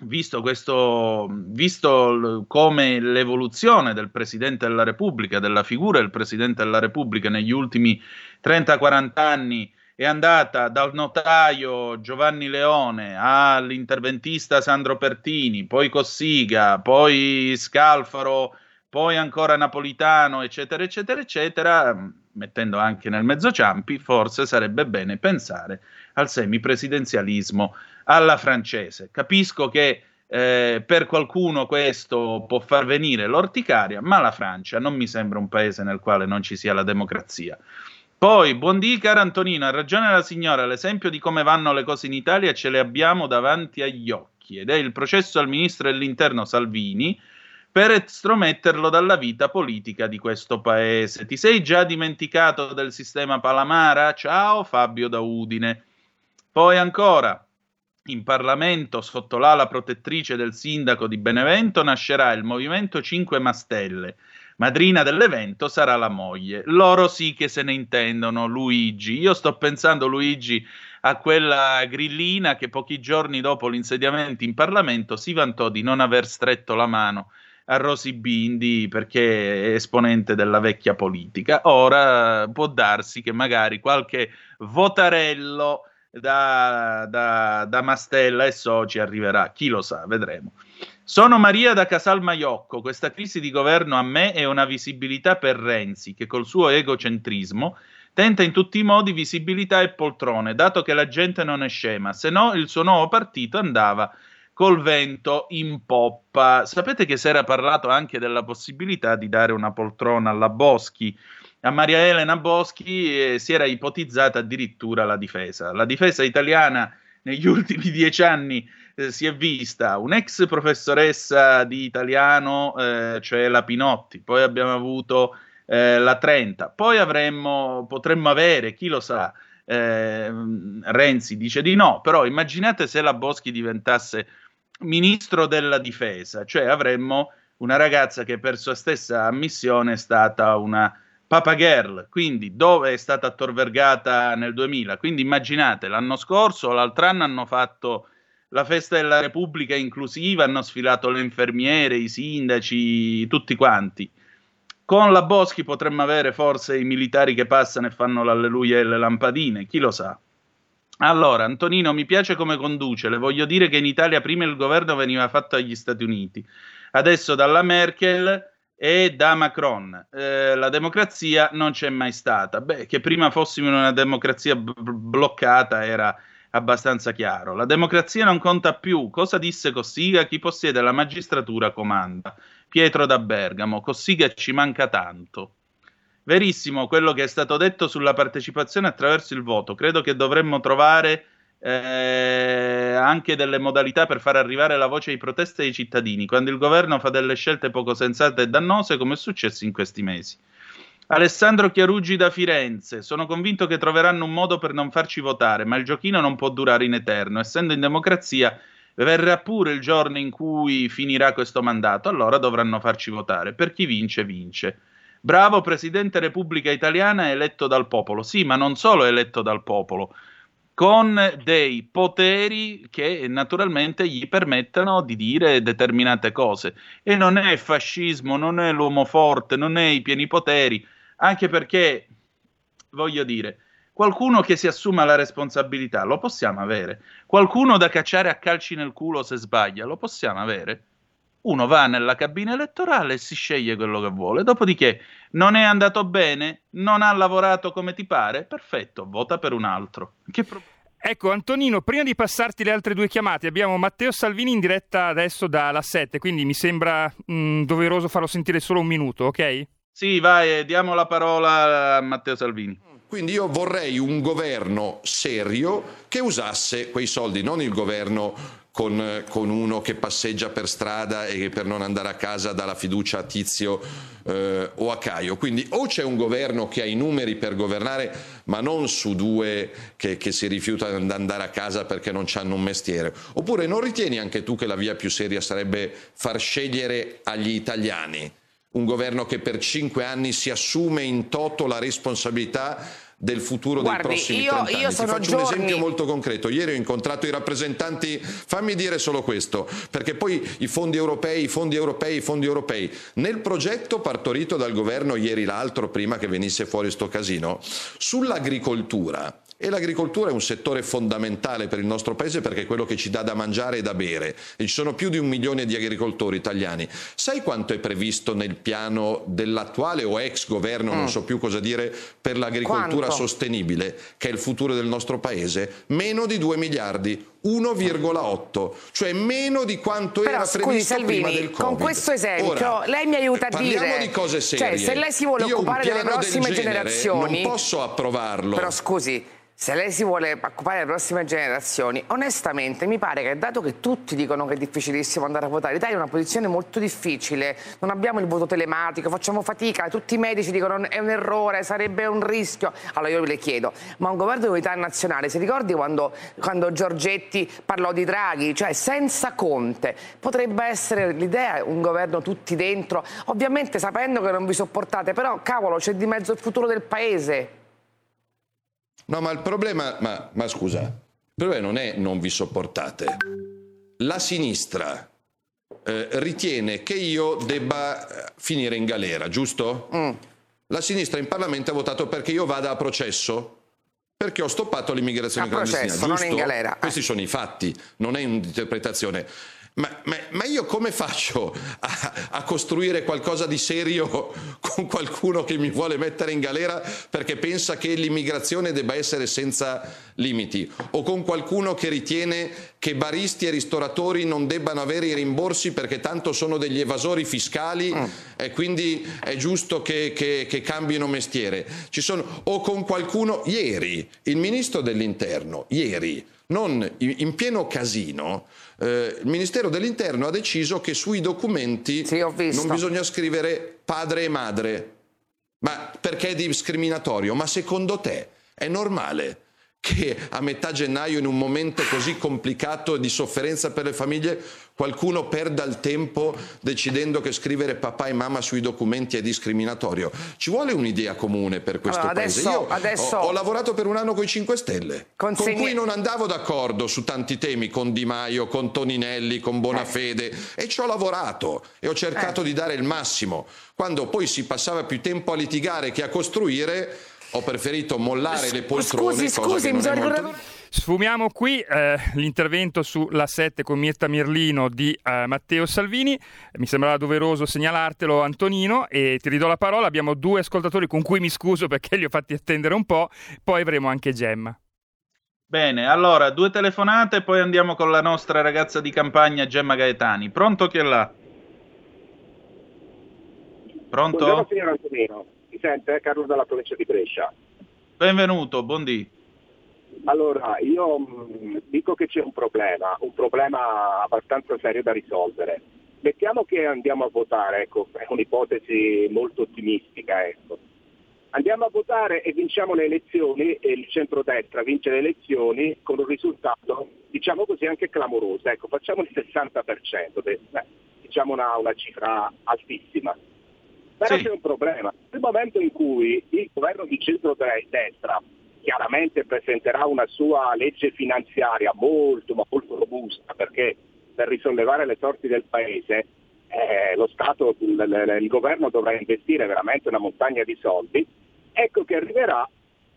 visto, questo, visto come l'evoluzione del Presidente della Repubblica, della figura del Presidente della Repubblica negli ultimi 30-40 anni è andata dal notaio Giovanni Leone all'interventista Sandro Pertini, poi Cossiga, poi Scalfaro, poi ancora Napolitano, eccetera, eccetera, eccetera, mettendo anche nel mezzo Ciampi, forse sarebbe bene pensare al semipresidenzialismo alla francese. Capisco che eh, per qualcuno questo può far venire l'orticaria, ma la Francia non mi sembra un paese nel quale non ci sia la democrazia. Poi, buondì caro Antonino, ha ragione la signora, l'esempio di come vanno le cose in Italia ce le abbiamo davanti agli occhi ed è il processo al ministro dell'interno Salvini per estrometterlo dalla vita politica di questo paese. Ti sei già dimenticato del sistema Palamara? Ciao Fabio da Udine. Poi ancora, in Parlamento, sotto l'ala protettrice del sindaco di Benevento, nascerà il Movimento 5 Mastelle. Madrina dell'evento sarà la moglie. Loro sì che se ne intendono, Luigi. Io sto pensando, Luigi, a quella grillina che pochi giorni dopo l'insediamento in Parlamento si vantò di non aver stretto la mano a Rosy Bindi perché è esponente della vecchia politica. Ora può darsi che magari qualche votarello da, da, da Mastella e Soci arriverà, chi lo sa, vedremo. Sono Maria da Casal Maiocco. Questa crisi di governo a me è una visibilità per Renzi, che col suo egocentrismo tenta in tutti i modi visibilità e poltrone, dato che la gente non è scema, se no il suo nuovo partito andava col vento in poppa. Sapete che si era parlato anche della possibilità di dare una poltrona alla Boschi. A Maria Elena Boschi eh, si era ipotizzata addirittura la difesa. La difesa italiana negli ultimi dieci anni eh, si è vista. Un'ex professoressa di italiano, eh, cioè la Pinotti, poi abbiamo avuto eh, la Trenta, poi avremmo, potremmo avere, chi lo sa, eh, Renzi dice di no, però immaginate se la Boschi diventasse ministro della difesa, cioè avremmo una ragazza che per sua stessa ammissione è stata una Papa Girl, quindi dove è stata attorvergata nel 2000. Quindi immaginate, l'anno scorso l'altro anno hanno fatto la festa della Repubblica inclusiva, hanno sfilato le infermiere, i sindaci, tutti quanti. Con la Boschi potremmo avere forse i militari che passano e fanno l'alleluia e le lampadine, chi lo sa. Allora, Antonino, mi piace come conduce, le voglio dire che in Italia prima il governo veniva fatto agli Stati Uniti, adesso dalla Merkel e da Macron. Eh, la democrazia non c'è mai stata. Beh, che prima fossimo in una democrazia b- bloccata era abbastanza chiaro. La democrazia non conta più. Cosa disse Cossiga? Chi possiede la magistratura comanda. Pietro da Bergamo. Cossiga ci manca tanto. Verissimo quello che è stato detto sulla partecipazione attraverso il voto. Credo che dovremmo trovare eh, anche delle modalità per far arrivare la voce di protesta dei cittadini, quando il governo fa delle scelte poco sensate e dannose, come è successo in questi mesi. Alessandro Chiaruggi da Firenze. Sono convinto che troveranno un modo per non farci votare, ma il giochino non può durare in eterno. Essendo in democrazia, verrà pure il giorno in cui finirà questo mandato, allora dovranno farci votare. Per chi vince, vince. Bravo Presidente Repubblica Italiana eletto dal popolo. Sì, ma non solo eletto dal popolo, con dei poteri che naturalmente gli permettano di dire determinate cose. E non è fascismo, non è l'uomo forte, non è i pieni poteri, anche perché, voglio dire, qualcuno che si assuma la responsabilità lo possiamo avere. Qualcuno da cacciare a calci nel culo se sbaglia lo possiamo avere uno va nella cabina elettorale e si sceglie quello che vuole. Dopodiché non è andato bene, non ha lavorato come ti pare, perfetto, vota per un altro. Pro- ecco Antonino, prima di passarti le altre due chiamate, abbiamo Matteo Salvini in diretta adesso dalla 7, quindi mi sembra mh, mm, doveroso farlo sentire solo un minuto, ok? Sì, vai, diamo la parola a Matteo Salvini. Quindi io vorrei un governo serio che usasse quei soldi, non il governo con, con, uno che passeggia per strada e che per non andare a casa dà la fiducia a Tizio eh, o a Caio. Quindi o c'è un governo che ha i numeri per governare, ma non su due che, che si rifiutano di andare a casa perché non hanno un mestiere. Oppure non ritieni anche tu che la via più seria sarebbe far scegliere agli italiani un governo che per cinque anni si assume in toto la responsabilità del futuro Guardi, dei prossimi io, 30 io. Ti faccio giorni... un esempio molto concreto. Ieri ho incontrato i rappresentanti, fammi dire solo questo, perché poi i fondi europei, i fondi europei, i fondi europei. Nel progetto partorito dal governo ieri l'altro, prima che venisse fuori sto casino, sull'agricoltura e l'agricoltura è un settore fondamentale per il nostro paese perché è quello che ci dà da mangiare e da bere. E ci sono più di un milione di agricoltori italiani. Sai quanto è previsto nel piano dell'attuale o ex governo, mm. non so più cosa dire, per l'agricoltura sostenibile, che è il futuro del nostro paese? Meno di 2 miliardi. 1,8, cioè meno di quanto Però, era scusi, previsto Salvini, prima del Covid. Con questo esempio, Ora, lei mi aiuta a dire di cose serie. Cioè, se lei si vuole Io occupare delle prossime generazioni, non posso approvarlo. Però scusi, se lei si vuole occupare delle prossime generazioni, onestamente mi pare che dato che tutti dicono che è difficilissimo andare a votare, l'Italia è una posizione molto difficile, non abbiamo il voto telematico, facciamo fatica, tutti i medici dicono è un errore, sarebbe un rischio. Allora io le chiedo, ma un governo di unità nazionale, si ricordi quando, quando Giorgetti parlò di Draghi, cioè senza Conte, potrebbe essere l'idea un governo tutti dentro, ovviamente sapendo che non vi sopportate, però cavolo c'è di mezzo il futuro del paese. No, ma il problema, ma, ma scusa, il problema non è non vi sopportate. La sinistra eh, ritiene che io debba eh, finire in galera, giusto? Mm. La sinistra in Parlamento ha votato perché io vada a processo perché ho stoppato l'immigrazione a clandestina, processo, giusto? Non in galera. Questi sono i fatti, non è un'interpretazione. Ma, ma, ma, io come faccio a, a, costruire qualcosa di serio con qualcuno che mi vuole mettere in galera perché pensa che l'immigrazione debba essere senza limiti? O con qualcuno che ritiene che baristi e ristoratori non debbano avere i rimborsi perché tanto sono degli evasori fiscali mm. e quindi è giusto che, che, che cambino mestiere? Sono, o con qualcuno, ieri, il ministro dell'interno, ieri, non in pieno casino, eh, il Ministero dell'Interno ha deciso che sui documenti sì, non bisogna scrivere padre e madre. Ma perché è discriminatorio? Ma secondo te è normale che a metà gennaio, in un momento così complicato e di sofferenza per le famiglie, qualcuno perda il tempo decidendo che scrivere papà e mamma sui documenti è discriminatorio. Ci vuole un'idea comune per questo allora, adesso, paese. Io adesso... ho, ho, lavorato per un anno con i 5 Stelle, Consegni... con cui non andavo d'accordo su tanti temi, con Di Maio, con Toninelli, con Bonafede, eh. e ci ho lavorato e ho cercato eh. di dare il massimo. Quando poi si passava più tempo a litigare che a costruire ho preferito mollare le poltrone. Scusi, scusi, mi sono ricordato... Molto... Sfumiamo qui eh, l'intervento sulla 7 con Mirta Mirlino di eh, Matteo Salvini. Mi sembrava doveroso segnalartelo, Antonino, e ti ridò la parola. Abbiamo due ascoltatori con cui mi scuso perché li ho fatti attendere un po'. Poi avremo anche Gemma. Bene, allora due telefonate, poi andiamo con la nostra ragazza di campagna Gemma Gaetani. Pronto chi è là? Pronto? Buongiorno signor Antonino. Mi sente? Carlo dalla provincia di Brescia. Benvenuto, buondì. Allora, io mh, mm, dico che c'è un problema, un problema abbastanza serio da risolvere. Mettiamo che andiamo a votare, ecco, è un'ipotesi molto ottimistica, ecco. Andiamo a votare e vinciamo le elezioni e il centrodestra vince le elezioni con un risultato, diciamo così, anche clamoroso. Ecco, facciamo il 60%, beh, diciamo una, una cifra altissima. Però sì. c'è un problema. Nel momento in cui il governo di centrodestra chiaramente presenterà una sua legge finanziaria molto ma molto robusta perché per risollevare le sorti del Paese eh, lo Stato, il, il, governo dovrà investire veramente una montagna di soldi, ecco che arriverà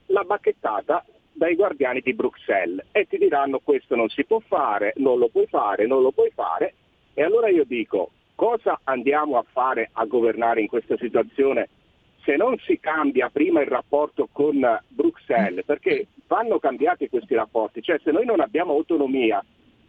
la bacchettata dai guardiani di Bruxelles e ti diranno questo non si può fare, non lo puoi fare, non lo puoi fare e allora io dico cosa andiamo a fare a governare in questa situazione se non si cambia prima il rapporto con Bruxelles, perché vanno cambiati questi rapporti, cioè se noi non abbiamo autonomia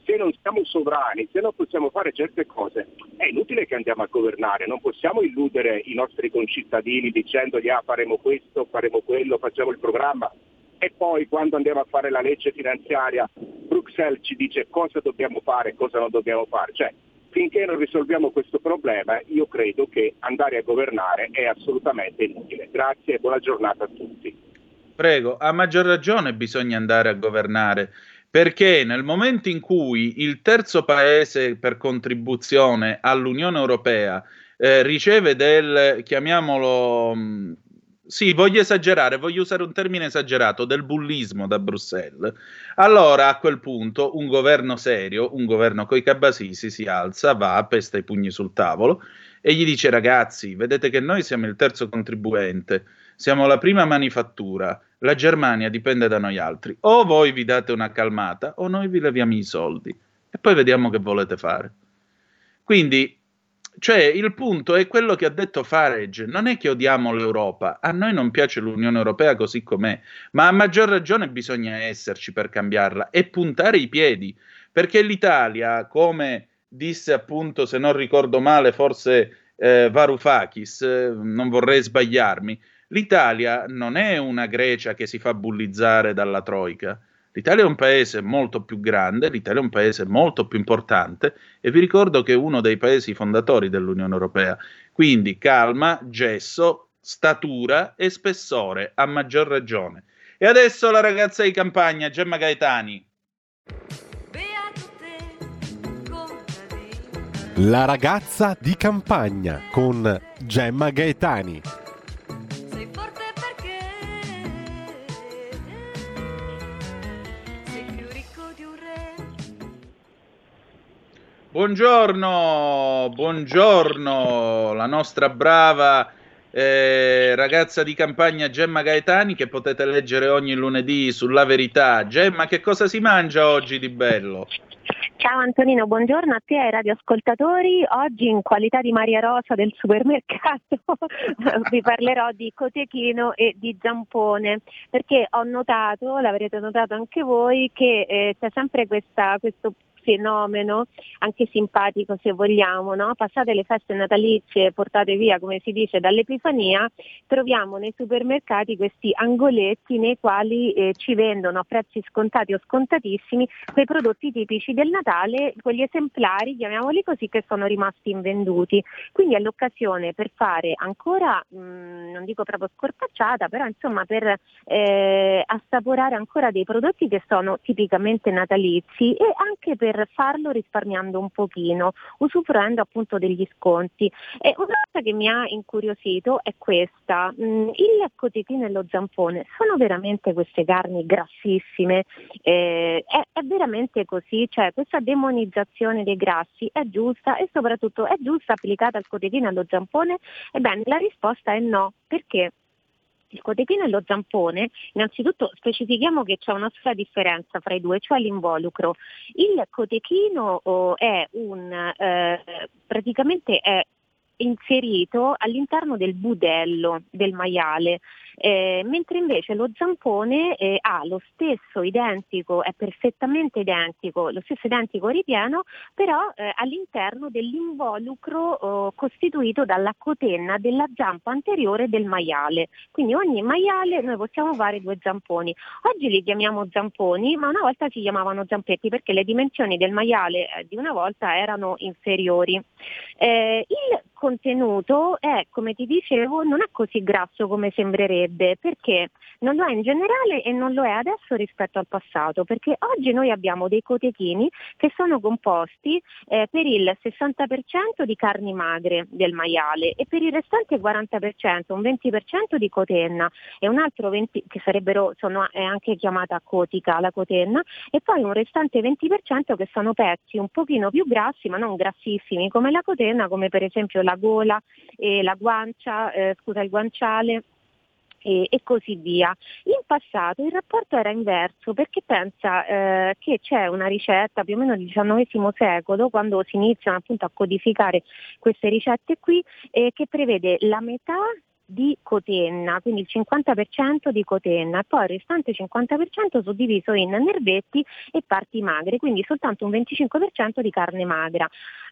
se non siamo sovrani, se non possiamo fare certe cose, è inutile che andiamo a governare, non possiamo illudere i nostri concittadini dicendogli ah faremo questo, faremo quello, facciamo il programma. E poi quando andiamo a fare la legge finanziaria Bruxelles ci dice cosa dobbiamo fare e cosa non dobbiamo fare. Cioè, finché non risolviamo questo problema io credo che andare a governare è assolutamente inutile. Grazie e buona giornata a tutti. Prego, a maggior ragione bisogna andare a governare perché nel momento in cui il terzo paese per contribuzione all'Unione Europea eh, riceve del, chiamiamolo, mm, sì, voglio esagerare, voglio usare un termine esagerato, del bullismo da Bruxelles, allora a quel punto un governo serio, un governo coi cabasisi si alza, va, pesta i pugni sul tavolo e gli dice ragazzi, vedete che noi siamo il terzo contribuente, siamo la prima manifattura, la Germania dipende da noi altri. O voi vi date una calmata o noi vi leviamo i soldi e poi vediamo che volete fare. Quindi, cioè, il punto è quello che ha detto Farage, non è che odiamo l'Europa, a noi non piace l'Unione Europea così com'è, ma a maggior ragione bisogna esserci per cambiarla e puntare i piedi, perché l'Italia, come disse appunto, se non ricordo male, forse eh, Varoufakis, eh, non vorrei sbagliarmi, L'Italia non è una Grecia che si fa bullizzare dalla Troica. L'Italia è un paese molto più grande, l'Italia è un paese molto più importante e vi ricordo che è uno dei paesi fondatori dell'Unione Europea. Quindi calma, gesso, statura e spessore, a maggior ragione. E adesso la ragazza di campagna, Gemma Gaetani. La ragazza di campagna con Gemma Gaetani. Buongiorno, buongiorno, la nostra brava eh, ragazza di campagna Gemma Gaetani che potete leggere ogni lunedì sulla verità. Gemma, che cosa si mangia oggi di bello? Ciao Antonino, buongiorno a te e ai radioascoltatori. Oggi in qualità di Maria Rosa del supermercato vi parlerò di cotechino e di zampone perché ho notato, l'avrete notato anche voi, che eh, c'è sempre questa, questo fenomeno, anche simpatico se vogliamo, no? passate le feste natalizie, portate via come si dice dall'Epifania, troviamo nei supermercati questi angoletti nei quali eh, ci vendono a prezzi scontati o scontatissimi quei prodotti tipici del Natale, quegli esemplari, chiamiamoli così, che sono rimasti invenduti. Quindi è l'occasione per fare ancora, mh, mm, non dico proprio scorpacciata, però insomma per eh, assaporare ancora dei prodotti che sono tipicamente natalizi e anche per per farlo risparmiando un pochino, usufruendo appunto degli sconti. E una cosa che mi ha incuriosito è questa, mm, il cotechino e lo zampone sono veramente queste carni grassissime? Eh, è, è veramente così? Cioè questa demonizzazione dei grassi è giusta e soprattutto è giusta applicata al cotechino e allo zampone? Ebbene la risposta è no, perché? Il cotechino e lo zampone, innanzitutto specifichiamo che c'è una sola differenza fra i due, cioè l'involucro. Il cotechino oh, è un, eh, praticamente è inserito all'interno del budello del maiale, eh, mentre invece lo zampone eh, ha lo stesso identico, è perfettamente identico, lo stesso identico ripieno, però eh, all'interno dell'involucro oh, costituito dalla cotenna della zampa anteriore del maiale. Quindi ogni maiale noi possiamo fare due zamponi. Oggi li chiamiamo zamponi, ma una volta si chiamavano zampetti perché le dimensioni del maiale eh, di una volta erano inferiori. Eh, il contenuto è, come ti dicevo, non è così grasso come sembrerebbe sarebbe perché non lo è in generale e non lo è adesso rispetto al passato, perché oggi noi abbiamo dei cotechini che sono composti eh, per il 60% di carni magre del maiale e per il restante 40%, un 20% di cotenna e un altro 20% che sarebbero, sono, è anche chiamata cotica la cotenna e poi un restante 20% che sono pezzi un pochino più grassi ma non grassissimi come la cotenna, come per esempio la gola e la guancia, eh, scusa il guanciale e, e, così via. In passato il rapporto era inverso perché pensa eh, che c'è una ricetta più o meno del XIX secolo, quando si iniziano appunto a codificare queste ricette qui, eh, che prevede la metà di cotenna, quindi il 50% di cotenna e poi il restante 50% suddiviso in nervetti e parti magre, quindi soltanto un 25% di carne magra.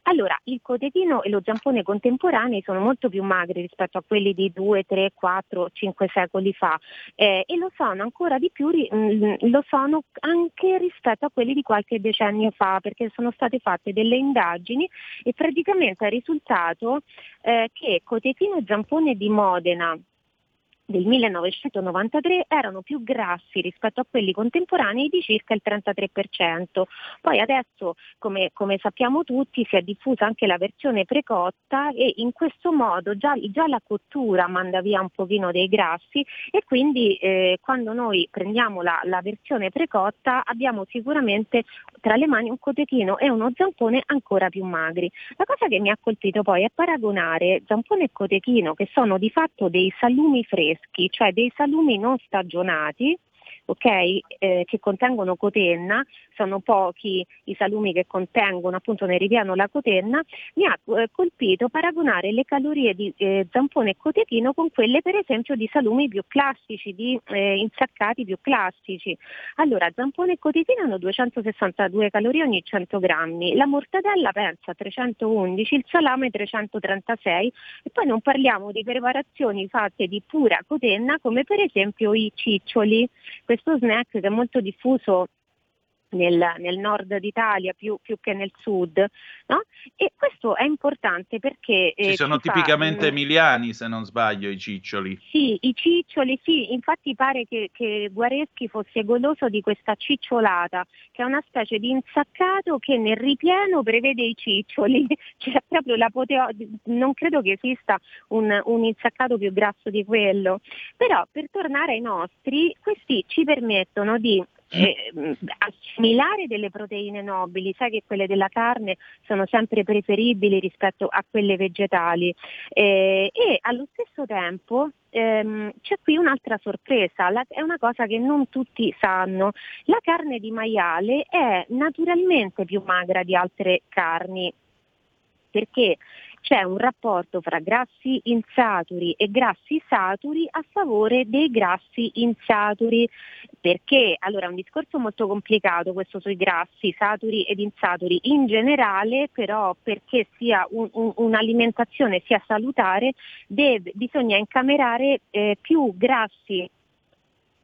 Allora, il cotechino e lo zampone contemporanei sono molto più magri rispetto a quelli di 2, 3, 4, 5 secoli fa eh, e lo sono ancora di più, mm, lo sono anche rispetto a quelli di qualche decennio fa, perché sono state fatte delle indagini e praticamente è risultato eh, che cotechino e zampone di Modena del 1993 erano più grassi rispetto a quelli contemporanei di circa il 33%. Poi adesso, come, come sappiamo tutti, si è diffusa anche la versione precotta e in questo modo già, già la cottura manda via un pochino dei grassi e quindi eh, quando noi prendiamo la, la, versione precotta abbiamo sicuramente tra le mani un cotechino e uno zampone ancora più magri. La cosa che mi ha colpito poi è paragonare zampone e cotechino che sono di fatto dei salumi freschi freschi, cioè dei salumi non stagionati okay, eh, che contengono cotenna, sono pochi i salumi che contengono appunto nel ripiano la cotenna, mi ha eh, colpito paragonare le calorie di eh, zampone e cotechino con quelle per esempio di salumi più classici, di eh, insaccati più classici. Allora, zampone e cotechino hanno 262 calorie ogni 100 grammi, la mortadella pensa 311, il salame 336 e poi non parliamo di preparazioni fatte di pura cotenna come per esempio i ciccioli questo snack che è molto diffuso nel, nel, nord d'Italia più, più, che nel sud, no? E questo è importante perché... Eh, Ci sono tipicamente fa, emiliani, se non sbaglio, i ciccioli. Sì, i ciccioli, sì, infatti pare che, che, Guareschi fosse goloso di questa cicciolata, che è una specie di insaccato che nel ripieno prevede i ciccioli, cioè proprio l'apoteo... non credo che esista un, un insaccato più grasso di quello, però per tornare ai nostri, questi ci permettono di eh, assimilare delle proteine nobili, sai che quelle della carne sono sempre preferibili rispetto a quelle vegetali. Eh, e allo stesso tempo ehm, c'è qui un'altra sorpresa, la, è una cosa che non tutti sanno, la carne di maiale è naturalmente più magra di altre carni perché c'è un rapporto fra grassi insaturi e grassi saturi a favore dei grassi insaturi. Perché? Allora è un discorso molto complicato questo sui grassi saturi ed insaturi. In generale, però, perché sia un, un, un'alimentazione sia salutare, deve, bisogna incamerare eh, più grassi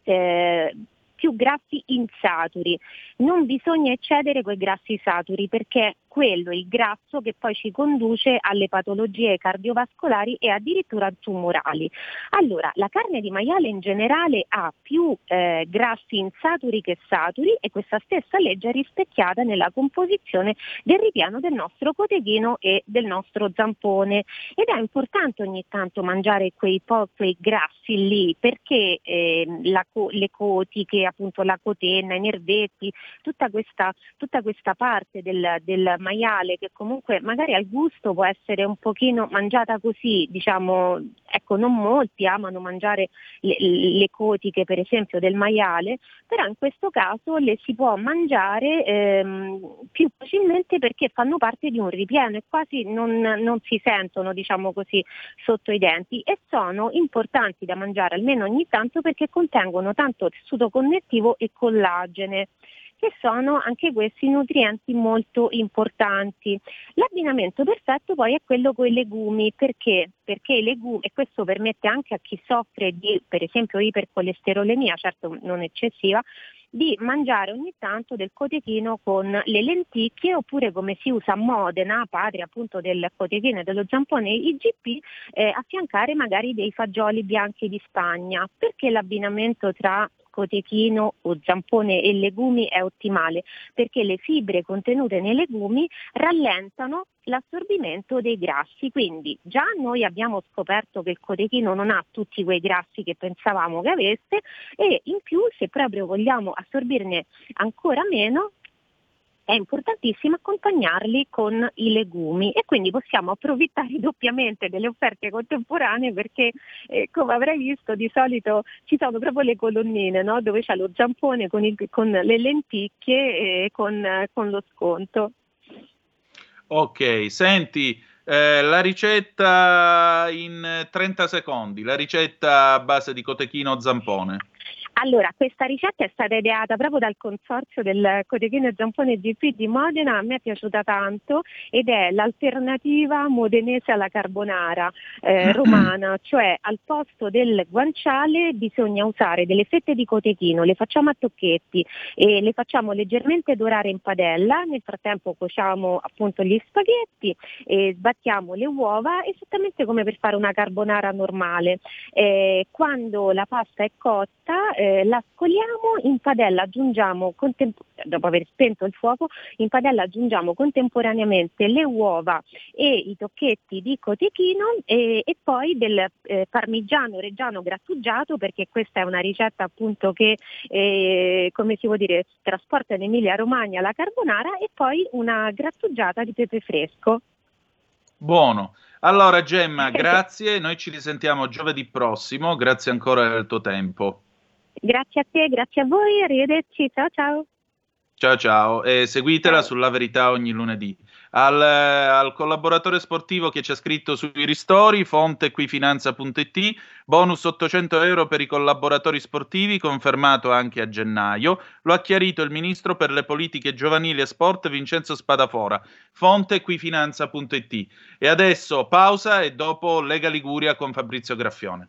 eh, più grassi insaturi. Non bisogna eccedere quei grassi saturi perché quello il grasso che poi ci conduce alle patologie cardiovascolari e addirittura tumorali. Allora, la carne di maiale in generale ha più eh, grassi insaturi che saturi e questa stessa legge è rispecchiata nella composizione del ripiano del nostro cotechino e del nostro zampone. Ed è importante ogni tanto mangiare quei, po- quei grassi lì perché eh, la, le cotiche, appunto la cotenna, i nervetti, tutta questa, tutta questa parte del, del maiale che comunque magari al gusto può essere un pochino mangiata così, diciamo, ecco non molti amano mangiare le, le cotiche per esempio del maiale, però in questo caso le si può mangiare ehm, più facilmente perché fanno parte di un ripieno e quasi non, non si sentono diciamo così sotto i denti e sono importanti da mangiare almeno ogni tanto perché contengono tanto tessuto connettivo e collagene che sono anche questi nutrienti molto importanti. L'abbinamento perfetto poi è quello con i legumi, perché? Perché i legumi, e questo permette anche a chi soffre di per esempio ipercolesterolemia, certo non eccessiva, di mangiare ogni tanto del cotechino con le lenticchie oppure come si usa a Modena, patria appunto del cotechino e dello zampone IGP, eh, affiancare magari dei fagioli bianchi di Spagna, perché l'abbinamento tra cotechino o zampone e legumi è ottimale perché le fibre contenute nei legumi rallentano l'assorbimento dei grassi. Quindi già noi abbiamo scoperto che il cotechino non ha tutti quei grassi che pensavamo che avesse e in più se proprio vogliamo assorbirne ancora meno è importantissimo accompagnarli con i legumi e quindi possiamo approfittare doppiamente delle offerte contemporanee perché eh, come avrai visto di solito ci sono proprio le colonnine no? dove c'è lo zampone con, il, con le lenticchie e con, con, lo sconto. Ok, senti, eh, la ricetta in 30 secondi, la ricetta a base di cotechino zampone. Allora, questa ricetta è stata ideata proprio dal consorzio del Cotechino e Zampone GP di Modena, a me è piaciuta tanto ed è l'alternativa modenese alla carbonara eh, romana, cioè al posto del guanciale bisogna usare delle fette di cotechino, le facciamo a tocchetti e le facciamo leggermente dorare in padella, nel frattempo cuociamo appunto gli spaghetti e sbattiamo le uova esattamente come per fare una carbonara normale. Eh, quando la pasta è cotta eh, la scoliamo, in padella aggiungiamo, contempo- dopo aver spento il fuoco, in padella aggiungiamo contemporaneamente le uova e i tocchetti di cotechino e, e poi del eh, parmigiano reggiano grattugiato perché questa è una ricetta appunto che eh, come si può dire trasporta in Emilia Romagna la carbonara e poi una grattugiata di pepe fresco. Buono. Allora Gemma, grazie, noi ci risentiamo giovedì prossimo, grazie ancora del tuo tempo. Grazie a te, grazie a voi, arrivederci, ciao ciao. Ciao ciao, e seguitela sulla verità ogni lunedì. Al, al, collaboratore sportivo che ci ha scritto sui ristori, fonte quifinanza.it, bonus 800 euro per i collaboratori sportivi, confermato anche a gennaio, lo ha chiarito il ministro per le politiche giovanili e sport Vincenzo Spadafora, fonte quifinanza.it. E adesso pausa e dopo Lega Liguria con Fabrizio Graffione.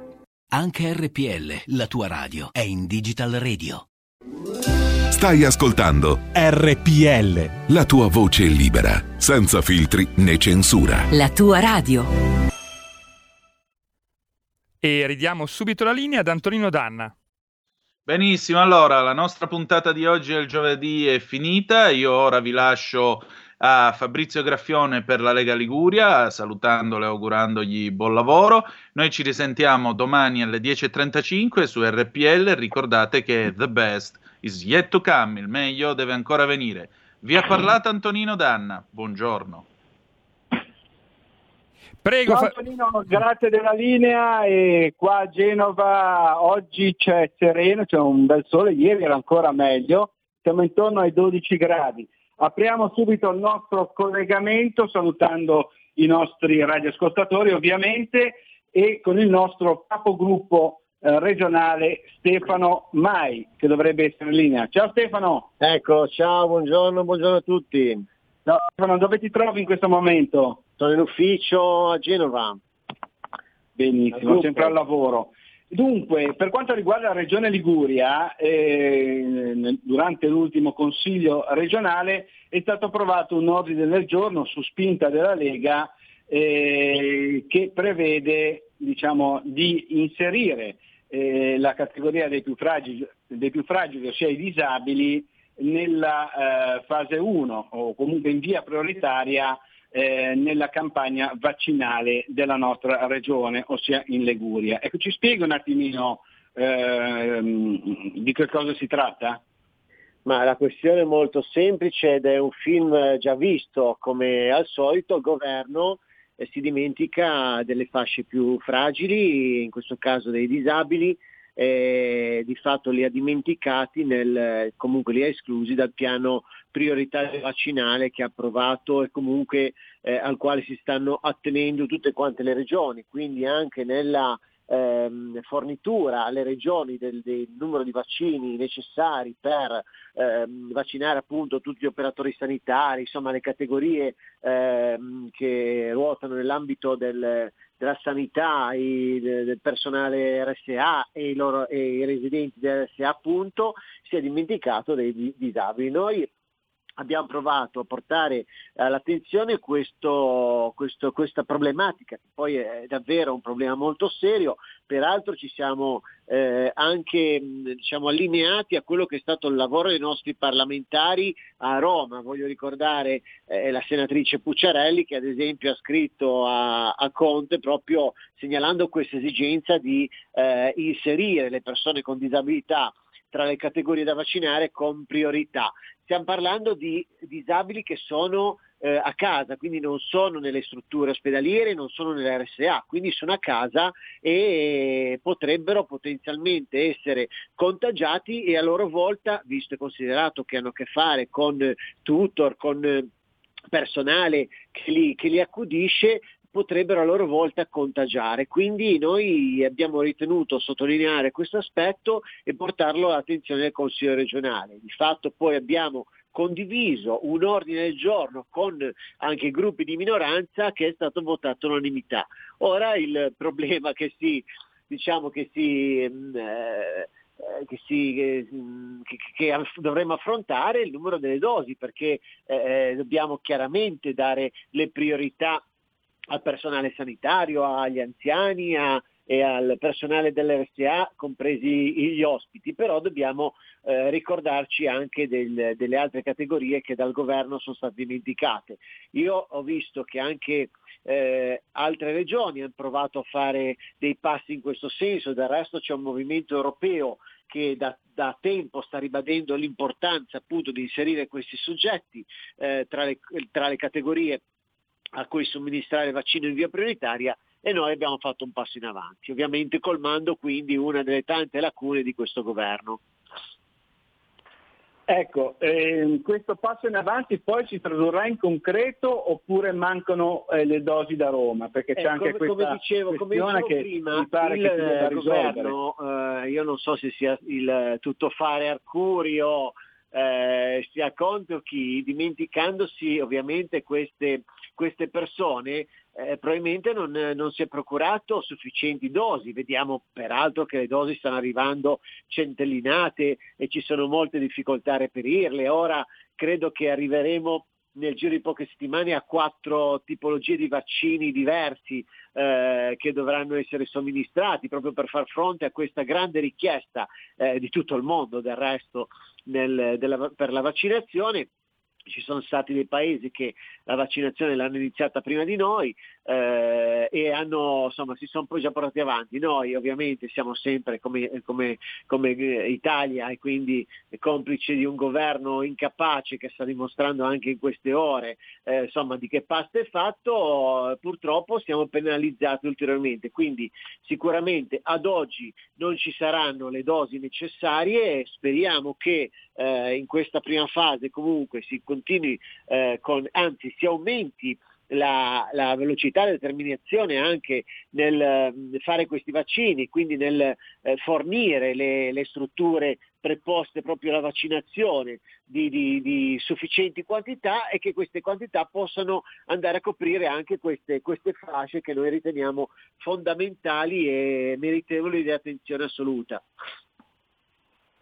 Anche RPL, la tua radio, è in Digital Radio. Stai ascoltando RPL. La tua voce libera, senza filtri né censura. La tua radio. E ridiamo subito la linea ad Antonino Danna. Benissimo, allora la nostra puntata di oggi del giovedì è finita. Io ora vi lascio a Fabrizio Graffione per la Lega Liguria, salutandolo e augurandogli buon lavoro. Noi ci risentiamo domani alle 10.35 su RPL. Ricordate che the best is yet to come, il meglio deve ancora venire. Vi ha parlato Antonino Danna. Buongiorno. Prego. Ciao Antonino, grazie della linea e qua a Genova oggi c'è sereno, c'è un bel sole, ieri era ancora meglio, siamo intorno ai 12 gradi. Apriamo subito il nostro collegamento salutando i nostri radioascoltatori ovviamente e con il nostro capogruppo eh, regionale Stefano Mai che dovrebbe essere in linea. Ciao Stefano! Ecco, ciao, buongiorno, buongiorno a tutti. Ciao Stefano, dove ti trovi in questo momento? Sono in ufficio a Genova. Benissimo, sempre al lavoro. Dunque, per quanto riguarda la Regione Liguria, eh, durante l'ultimo Consiglio regionale è stato approvato un ordine del giorno su spinta della Lega eh, che prevede diciamo, di inserire eh, la categoria dei più, fragili, dei più fragili, ossia i disabili, nella eh, fase 1 o comunque in via prioritaria eh, nella campagna vaccinale della nostra regione, ossia in Liguria. Ecco, ci spiega un attimino ehm, di che cosa si tratta? Ma la questione è molto semplice ed è un film già visto, come al solito il governo eh, si dimentica delle fasce più fragili, in questo caso dei disabili, eh, di fatto li ha dimenticati, nel, comunque li ha esclusi dal piano prioritario vaccinale che ha approvato e comunque eh, al quale si stanno attenendo tutte quante le regioni, quindi anche nella ehm, fornitura alle regioni del, del, numero di vaccini necessari per ehm, vaccinare appunto tutti gli operatori sanitari, insomma le categorie ehm, che ruotano nell'ambito del, della sanità, i, del personale RSA e i, loro, e i residenti dell'RSA appunto, si è dimenticato dei disabili. Noi abbiamo provato a portare all'attenzione questo, questo, questa problematica, che poi è davvero un problema molto serio, peraltro ci siamo eh, anche diciamo, allineati a quello che è stato il lavoro dei nostri parlamentari a Roma. Voglio ricordare eh, la senatrice Pucciarelli che ad esempio ha scritto a, a Conte proprio segnalando questa esigenza di eh, inserire le persone con disabilità tra le categorie da vaccinare con priorità. Stiamo parlando di disabili che sono eh, a casa, quindi non sono nelle strutture ospedaliere, non sono nelle RSA, quindi sono a casa e potrebbero potenzialmente essere contagiati e a loro volta, visto e considerato che hanno a che fare con tutor, con personale che li, che li accudisce, potrebbero a loro volta contagiare. Quindi noi abbiamo ritenuto sottolineare questo aspetto e portarlo all'attenzione del Consiglio regionale. Di fatto poi abbiamo condiviso un ordine del giorno con anche gruppi di minoranza che è stato votato all'unanimità. Ora il problema che si, diciamo che si mm, eh, che, si, che, che, che, dovremmo affrontare è il numero delle dosi perché eh, dobbiamo chiaramente dare le priorità al personale sanitario, agli anziani a, e al personale dell'RSA, compresi gli ospiti, però dobbiamo eh, ricordarci anche del, delle altre categorie che dal governo sono state dimenticate. Io ho visto che anche eh, altre regioni hanno provato a fare dei passi in questo senso, del resto c'è un movimento europeo che da, da, tempo sta ribadendo l'importanza appunto di inserire questi soggetti eh, tra, le, tra, le, categorie a cui somministrare vaccino in via prioritaria e noi abbiamo fatto un passo in avanti, ovviamente colmando quindi una delle tante lacune di questo governo. Ecco, eh, questo passo in avanti poi si tradurrà in concreto oppure mancano eh, le dosi da Roma? Perché c'è eh, anche come, questa come dicevo, come dicevo che prima, mi pare il, che il governo, eh, io non so se sia il tuttofare Arcurio, eh, conto chi, dimenticandosi ovviamente queste, queste persone, eh, probabilmente non, non, si è procurato sufficienti dosi. Vediamo peraltro che le dosi stanno arrivando centellinate e ci sono molte difficoltà a reperirle. Ora credo che arriveremo nel giro di poche settimane a quattro tipologie di vaccini diversi eh, che dovranno essere somministrati proprio per far fronte a questa grande richiesta eh, di tutto il mondo del resto nel, della, per la vaccinazione ci sono stati dei paesi che la vaccinazione l'hanno iniziata prima di noi eh, e hanno, insomma, si sono poi già portati avanti. Noi ovviamente siamo sempre come, come, come Italia e quindi complice di un governo incapace che sta dimostrando anche in queste ore eh, insomma, di che pasta è fatto, purtroppo siamo penalizzati ulteriormente. Quindi sicuramente ad oggi non ci saranno le dosi necessarie e speriamo che eh, in questa prima fase comunque si continui eh, con, anzi si aumenti la, la, velocità la determinazione anche nel mm, fare questi vaccini, quindi nel eh, fornire le, le, strutture preposte proprio alla vaccinazione di, di, di, sufficienti quantità e che queste quantità possano andare a coprire anche queste, queste fasce che noi riteniamo fondamentali e meritevoli di attenzione assoluta.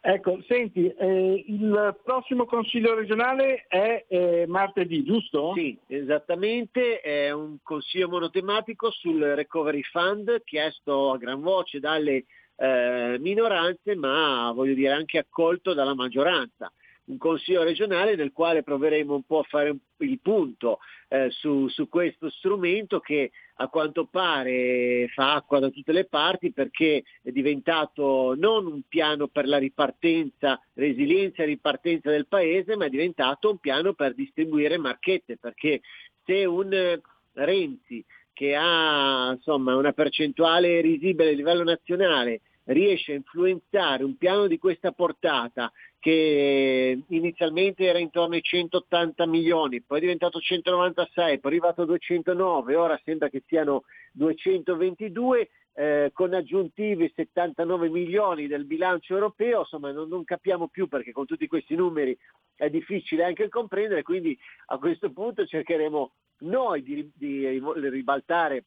Ecco, senti, eh, il prossimo Consiglio regionale è eh, martedì, giusto? Sì, esattamente, è un consiglio monotematico sul Recovery Fund chiesto a gran voce dalle eh, minoranze, ma voglio dire anche accolto dalla maggioranza un consiglio regionale nel quale proveremo un po' a fare il punto eh, su, su, questo strumento che a quanto pare fa acqua da tutte le parti perché è diventato non un piano per la ripartenza, resilienza e ripartenza del paese, ma è diventato un piano per distribuire marchette, perché se un Renzi che ha insomma, una percentuale risibile a livello nazionale riesce a influenzare un piano di questa portata che inizialmente era intorno ai 180 milioni, poi è diventato 196, poi è arrivato a 209, ora sembra che siano 222, eh, con aggiuntivi 79 milioni del bilancio europeo, insomma non, non, capiamo più perché con tutti questi numeri è difficile anche comprendere, quindi a questo punto cercheremo noi di, di ribaltare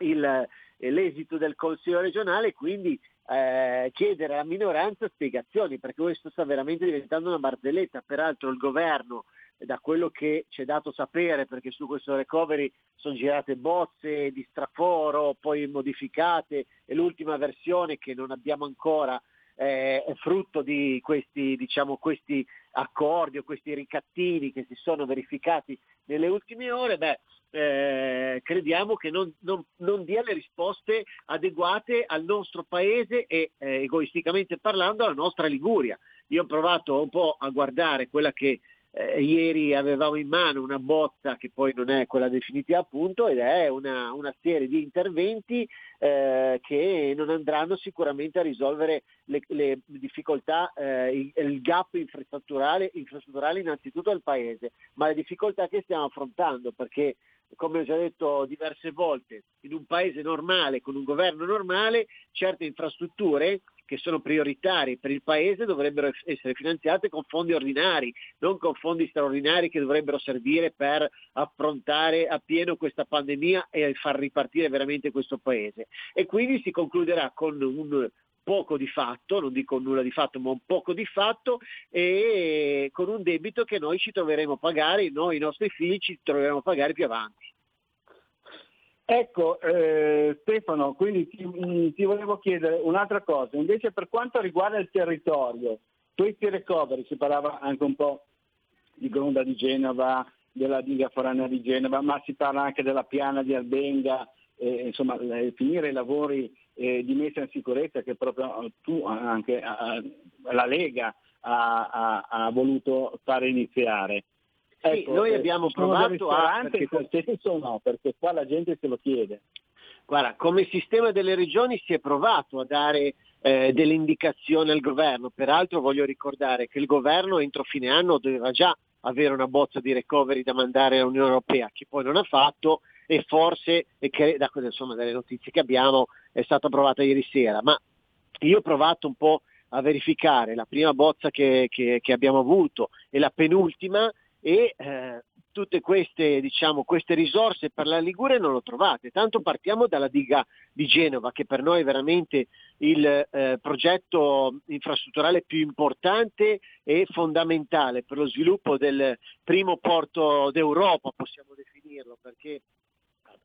il, l'esito del Consiglio regionale. Quindi eh, chiedere alla minoranza spiegazioni, perché questo sta veramente diventando una barzelletta. Peraltro il governo, da quello che ci è dato sapere, perché su questo recovery sono girate bozze di straforo, poi modificate, e l'ultima versione che non abbiamo ancora eh, frutto di questi, diciamo, questi accordi o questi ricattini che si sono verificati nelle ultime ore, beh, eh, crediamo che non, non, non, dia le risposte adeguate al nostro paese e eh, egoisticamente parlando alla nostra Liguria. Io ho provato un po' a guardare quella che eh, ieri avevamo in mano una bozza che poi non è quella definitiva appunto ed è una, una serie di interventi eh, che non andranno sicuramente a risolvere le, le difficoltà, eh, il, gap infrastrutturale, infrastrutturale innanzitutto al Paese, ma le difficoltà che stiamo affrontando perché come ho già detto diverse volte, in un paese normale, con un governo normale, certe infrastrutture che sono prioritarie per il Paese dovrebbero essere finanziate con fondi ordinari, non con fondi straordinari che dovrebbero servire per affrontare a pieno questa pandemia e far ripartire veramente questo Paese. E quindi si concluderà con un poco di fatto, non dico nulla di fatto, ma un poco di fatto e con un debito che noi ci troveremo a pagare, noi i nostri figli ci troveremo a pagare più avanti. Ecco, eh, Stefano, quindi ti, mm, ti, volevo chiedere un'altra cosa, invece per quanto riguarda il territorio, questi recovery, si parlava anche un po' di Gronda di Genova, della diga foranea di Genova, ma si parla anche della piana di Albenga, eh, insomma finire i lavori eh, di messa in sicurezza che proprio tu, anche la Lega, ha, ha, ha voluto fare iniziare. Sì, ecco, noi abbiamo eh, provato a... Perché quel senso no, perché qua la gente se lo chiede. Guarda, come sistema delle regioni si è provato a dare eh, delle indicazioni al governo, peraltro voglio ricordare che il governo entro fine anno doveva già avere una bozza di recovery da mandare all'Unione Europea, che poi non ha fatto e forse, e che da insomma, dalle notizie che abbiamo, è stata approvata ieri sera. Ma io ho provato un po' a verificare la prima bozza che, che, che abbiamo avuto e la penultima e eh, tutte queste, diciamo, queste, risorse per la Liguria non le trovate. Tanto partiamo dalla diga di Genova, che per noi è veramente il eh, progetto infrastrutturale più importante e fondamentale per lo sviluppo del primo porto d'Europa, possiamo definirlo, perché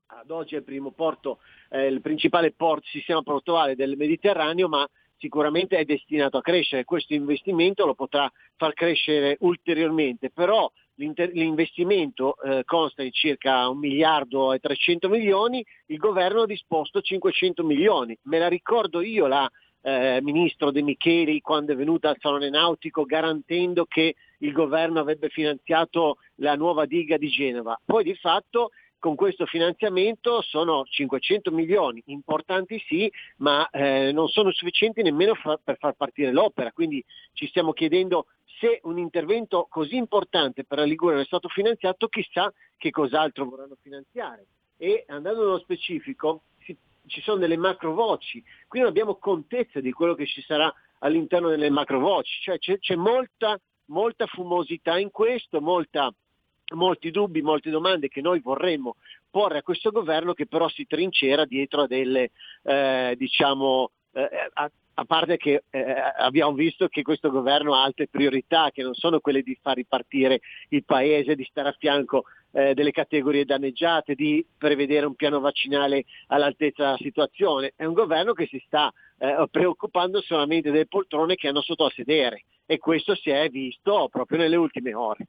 ad oggi è il primo porto, eh, il principale porto, sistema portuale del Mediterraneo, ma sicuramente è destinato a crescere. Questo investimento lo potrà far crescere ulteriormente, però l'investimento eh, consta di circa 1 miliardo e 300 milioni, il governo ha disposto 500 milioni. Me la ricordo io la eh, ministro De Micheli quando è venuta al Salone Nautico garantendo che il governo avrebbe finanziato la nuova diga di Genova. Poi di fatto con questo finanziamento sono 500 milioni, importanti sì, ma eh, non sono sufficienti nemmeno fa- per far partire l'opera. Quindi ci stiamo chiedendo se un intervento così importante per la Liguria è stato finanziato, chissà che cos'altro vorranno finanziare. E andando nello specifico, si, ci sono delle macro voci, qui non abbiamo contezza di quello che ci sarà all'interno delle macro voci, cioè c'è, c'è molta, molta fumosità in questo, molta molti dubbi, molte domande che noi vorremmo porre a questo governo che però si trincera dietro a delle, eh, diciamo, eh, a, a, parte che eh, abbiamo visto che questo governo ha altre priorità che non sono quelle di far ripartire il paese, di stare a fianco eh, delle categorie danneggiate, di prevedere un piano vaccinale all'altezza della situazione. È un governo che si sta eh, preoccupando solamente delle poltrone che hanno sotto a sedere e questo si è visto proprio nelle ultime ore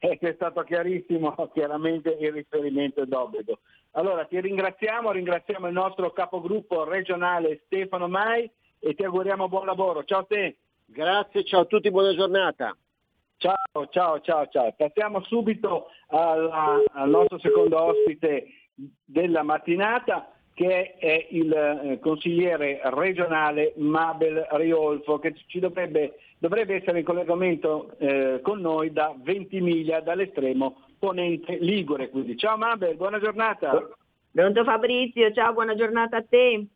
eh, è stato chiarissimo chiaramente il riferimento d'obbligo. Allora ti ringraziamo, ringraziamo il nostro capogruppo regionale Stefano Mai e ti auguriamo buon lavoro. Ciao a te. Grazie, ciao a tutti, buona giornata. Ciao, ciao, ciao, ciao. Passiamo subito alla, al nostro secondo ospite della mattinata che è il eh, consigliere regionale Mabel Riolfo, che dovrebbe, dovrebbe, essere in collegamento eh, con noi da Ventimiglia, dall'estremo ponente Ligure. Quindi. Ciao Mabel, buona giornata. Pronto Fabrizio, ciao, buona giornata a te.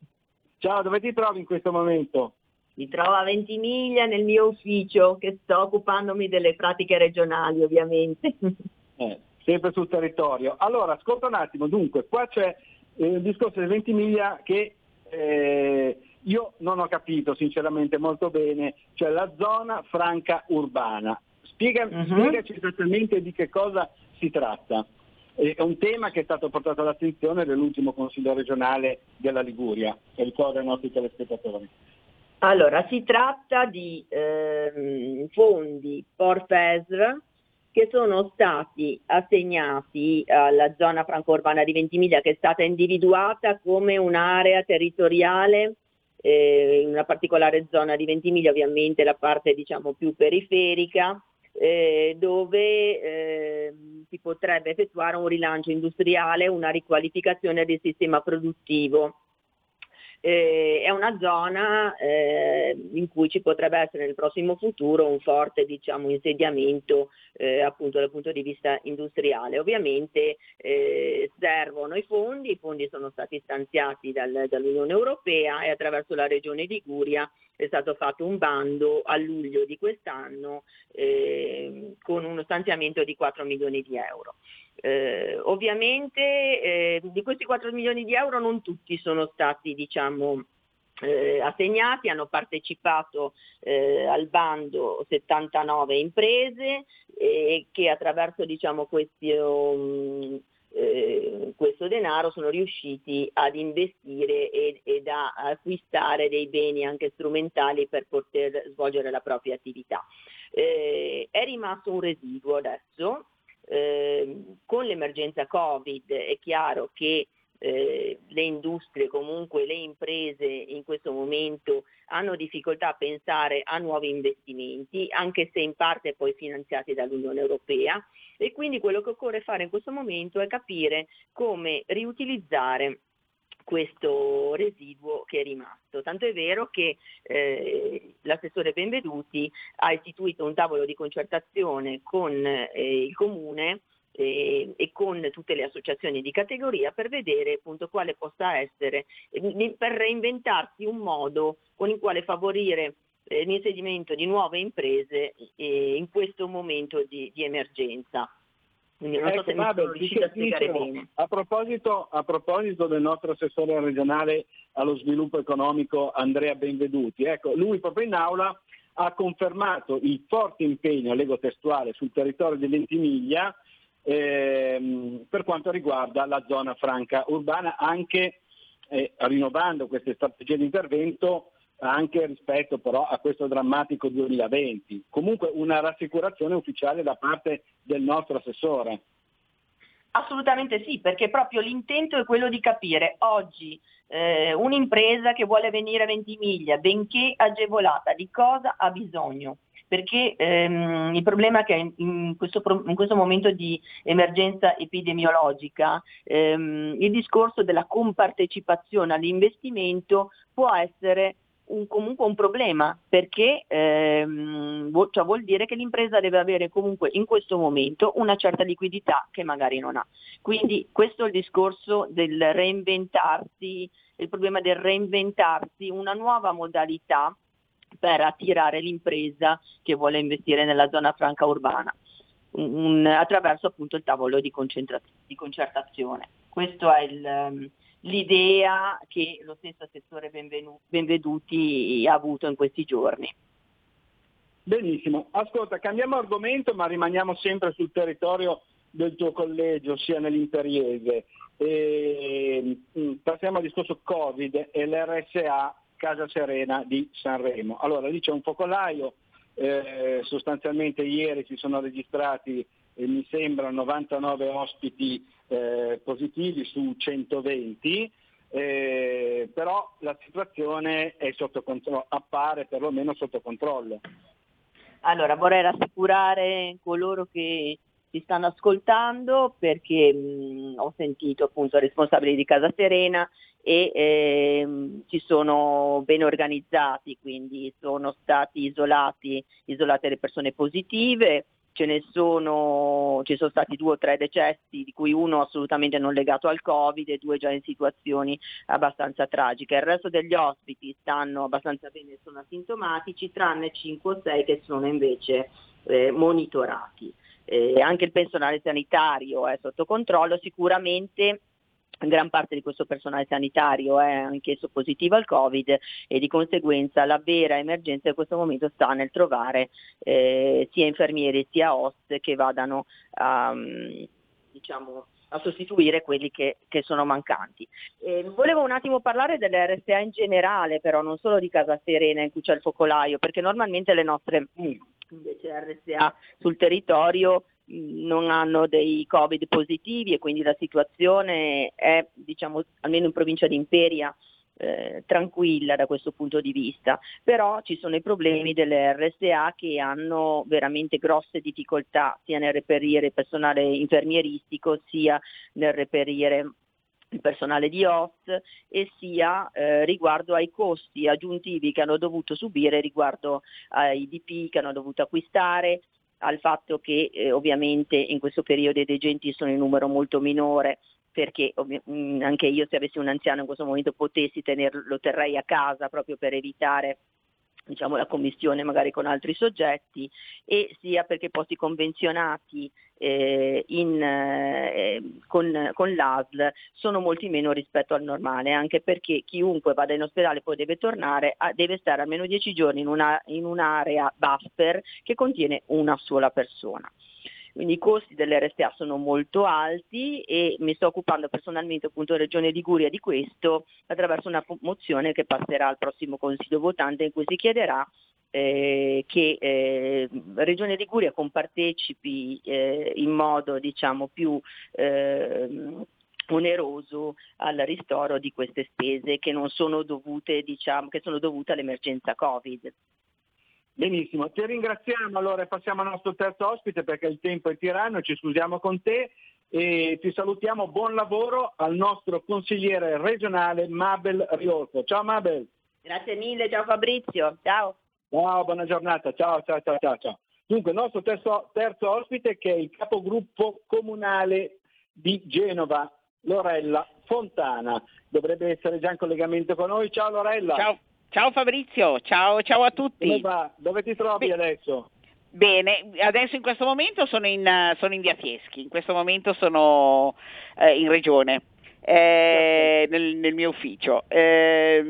Ciao, dove ti trovi in questo momento? Mi trovo a Ventimiglia nel mio ufficio che sto occupandomi delle pratiche regionali ovviamente. Eh, sempre sul territorio. Allora, ascolta un attimo, dunque, qua c'è il discorso di Ventimiglia che eh, io non ho capito sinceramente molto bene, cioè la zona franca urbana. Spiega, uh-huh. Spiegaci esattamente di che cosa si tratta. È un tema che è stato portato all'attenzione dell'ultimo Consiglio regionale della Liguria, che ricorda ai nostri telespettatori. Allora, si tratta di ehm, fondi Porfesr che sono stati assegnati alla zona franco-urbana di Ventimiglia che è stata individuata come un'area territoriale eh, in una particolare zona di Ventimiglia, ovviamente la parte diciamo più periferica, eh, dove eh, si potrebbe effettuare un rilancio industriale, una riqualificazione del sistema produttivo eh, è una zona eh, in cui ci potrebbe essere nel prossimo futuro un forte diciamo, insediamento eh, appunto dal punto di vista industriale. Ovviamente eh, servono i fondi, i fondi sono stati stanziati dal, dall'Unione Europea e attraverso la Regione Liguria è stato fatto un bando a luglio di quest'anno eh, con uno stanziamento di 4 milioni di euro. Eh, ovviamente eh, di questi 4 milioni di euro non tutti sono stati diciamo, eh, assegnati, hanno partecipato eh, al bando 79 imprese eh, che attraverso diciamo, questi, um, eh, questo denaro sono riusciti ad investire ed, ed, a acquistare dei beni anche strumentali per poter svolgere la propria attività. Eh, è rimasto un residuo adesso eh, con l'emergenza Covid è chiaro che eh, le industrie, comunque le imprese in questo momento hanno difficoltà a pensare a nuovi investimenti, anche se in parte poi finanziati dall'Unione Europea. E quindi quello che occorre fare in questo momento è capire come riutilizzare questo residuo che è rimasto. Tanto è vero che eh, l'assessore Benveduti ha istituito un tavolo di concertazione con eh, il comune eh, e con tutte le associazioni di categoria per vedere appunto quale possa essere, eh, per reinventarsi un modo con il quale favorire eh, l'insediamento di nuove imprese eh, in questo momento di, di emergenza. Quindi non ecco, so se vabbè, mi sono a spiegare bene. A proposito, a proposito, del nostro assessore regionale allo sviluppo economico Andrea Benveduti, ecco, lui proprio in aula ha confermato il forte impegno, leggo testuale, sul territorio di Ventimiglia ehm, per quanto riguarda la zona franca urbana, anche eh, rinnovando queste strategie di intervento anche rispetto però a questo drammatico 2020. Comunque una rassicurazione ufficiale da parte del nostro assessore. Assolutamente sì, perché proprio l'intento è quello di capire oggi eh, un'impresa che vuole venire a Ventimiglia, benché agevolata, di cosa ha bisogno perché ehm, il problema è che in questo, in questo, momento di emergenza epidemiologica ehm, il discorso della compartecipazione all'investimento può essere un, comunque un problema perché ehm, cioè vuol dire che l'impresa deve avere comunque in questo momento una certa liquidità che magari non ha. Quindi questo è il discorso del reinventarsi, il problema del reinventarsi, una nuova modalità per attirare l'impresa che vuole investire nella zona franca urbana. Un, attraverso appunto il tavolo di, di concertazione. Questo è il, l'idea che lo stesso assessore Benveduti ha avuto in questi giorni. Benissimo, ascolta, cambiamo argomento ma rimaniamo sempre sul territorio del tuo collegio, ossia nell'Imperiese. E, mm, passiamo al discorso Covid e l'RSA Casa Serena di Sanremo. Allora lì c'è un focolaio, eh, sostanzialmente ieri si sono registrati eh, mi sembra 99 ospiti eh, positivi su 120, eh, però la situazione appare perlomeno sotto controllo. Allora vorrei rassicurare coloro che si stanno ascoltando perché mh, ho sentito appunto responsabili di Casa Serena e ehm, ci sono ben organizzati, quindi sono stati isolati, isolate le persone positive, ce ne sono, ci sono stati due o tre decessi, di cui uno assolutamente non legato al Covid e due già in situazioni abbastanza tragiche. Il resto degli ospiti stanno abbastanza bene, sono asintomatici, tranne 5 o 6 che sono invece eh, monitorati. Eh, anche il personale sanitario è sotto controllo, sicuramente gran parte di questo personale sanitario è anch'esso positivo al Covid e di conseguenza la vera emergenza in questo momento sta nel trovare eh, sia infermieri sia host che vadano a, diciamo, a sostituire quelli che, che sono mancanti. Eh, volevo un attimo parlare delle RSA in generale, però non solo di Casa Serena in cui c'è il focolaio, perché normalmente le nostre invece RSA sul territorio non hanno dei covid positivi e quindi la situazione è, diciamo, almeno in provincia di Imperia, eh, tranquilla da questo punto di vista, però ci sono i problemi delle RSA che hanno veramente grosse difficoltà sia nel reperire personale infermieristico sia nel reperire il personale di host e sia eh, riguardo ai costi aggiuntivi che hanno dovuto subire riguardo ai DP che hanno dovuto acquistare al fatto che eh, ovviamente in questo periodo i degenti sono in numero molto minore perché mm, anche io se avessi un anziano in questo momento potessi tenerlo, lo terrei a casa proprio per evitare diciamo, la commissione magari con altri soggetti e sia perché posti convenzionati eh, in, eh, con, con, l'ASL sono molti meno rispetto al normale, anche perché chiunque vada in ospedale poi deve tornare, a, deve stare almeno 10 giorni in, una, in un'area buffer che contiene una sola persona. Quindi i costi dell'RSA sono molto alti e mi sto occupando personalmente appunto Regione Liguria di questo attraverso una mozione che passerà al prossimo Consiglio votante in cui si chiederà eh, che eh, Regione Liguria compartecipi eh, in modo diciamo, più ehm, oneroso al ristoro di queste spese che non sono dovute, diciamo, che sono dovute all'emergenza Covid. Benissimo, ti ringraziamo allora e passiamo al nostro terzo ospite perché il tempo è tiranno, ci scusiamo con te e ti salutiamo, buon lavoro al nostro consigliere regionale Mabel Riolfo. Ciao Mabel. Grazie mille, ciao Fabrizio, ciao. Ciao, buona giornata, ciao ciao ciao ciao. ciao. Dunque il nostro terzo, terzo ospite che è il capogruppo comunale di Genova, Lorella Fontana. Dovrebbe essere già in collegamento con noi. Ciao Lorella. Ciao. Ciao Fabrizio, ciao, ciao a tutti. Dove, va? Dove ti trovi Beh, adesso? Bene, adesso in questo momento sono in, sono in Via Fieschi, in questo momento sono eh, in regione, eh, nel, nel, mio ufficio. Eh,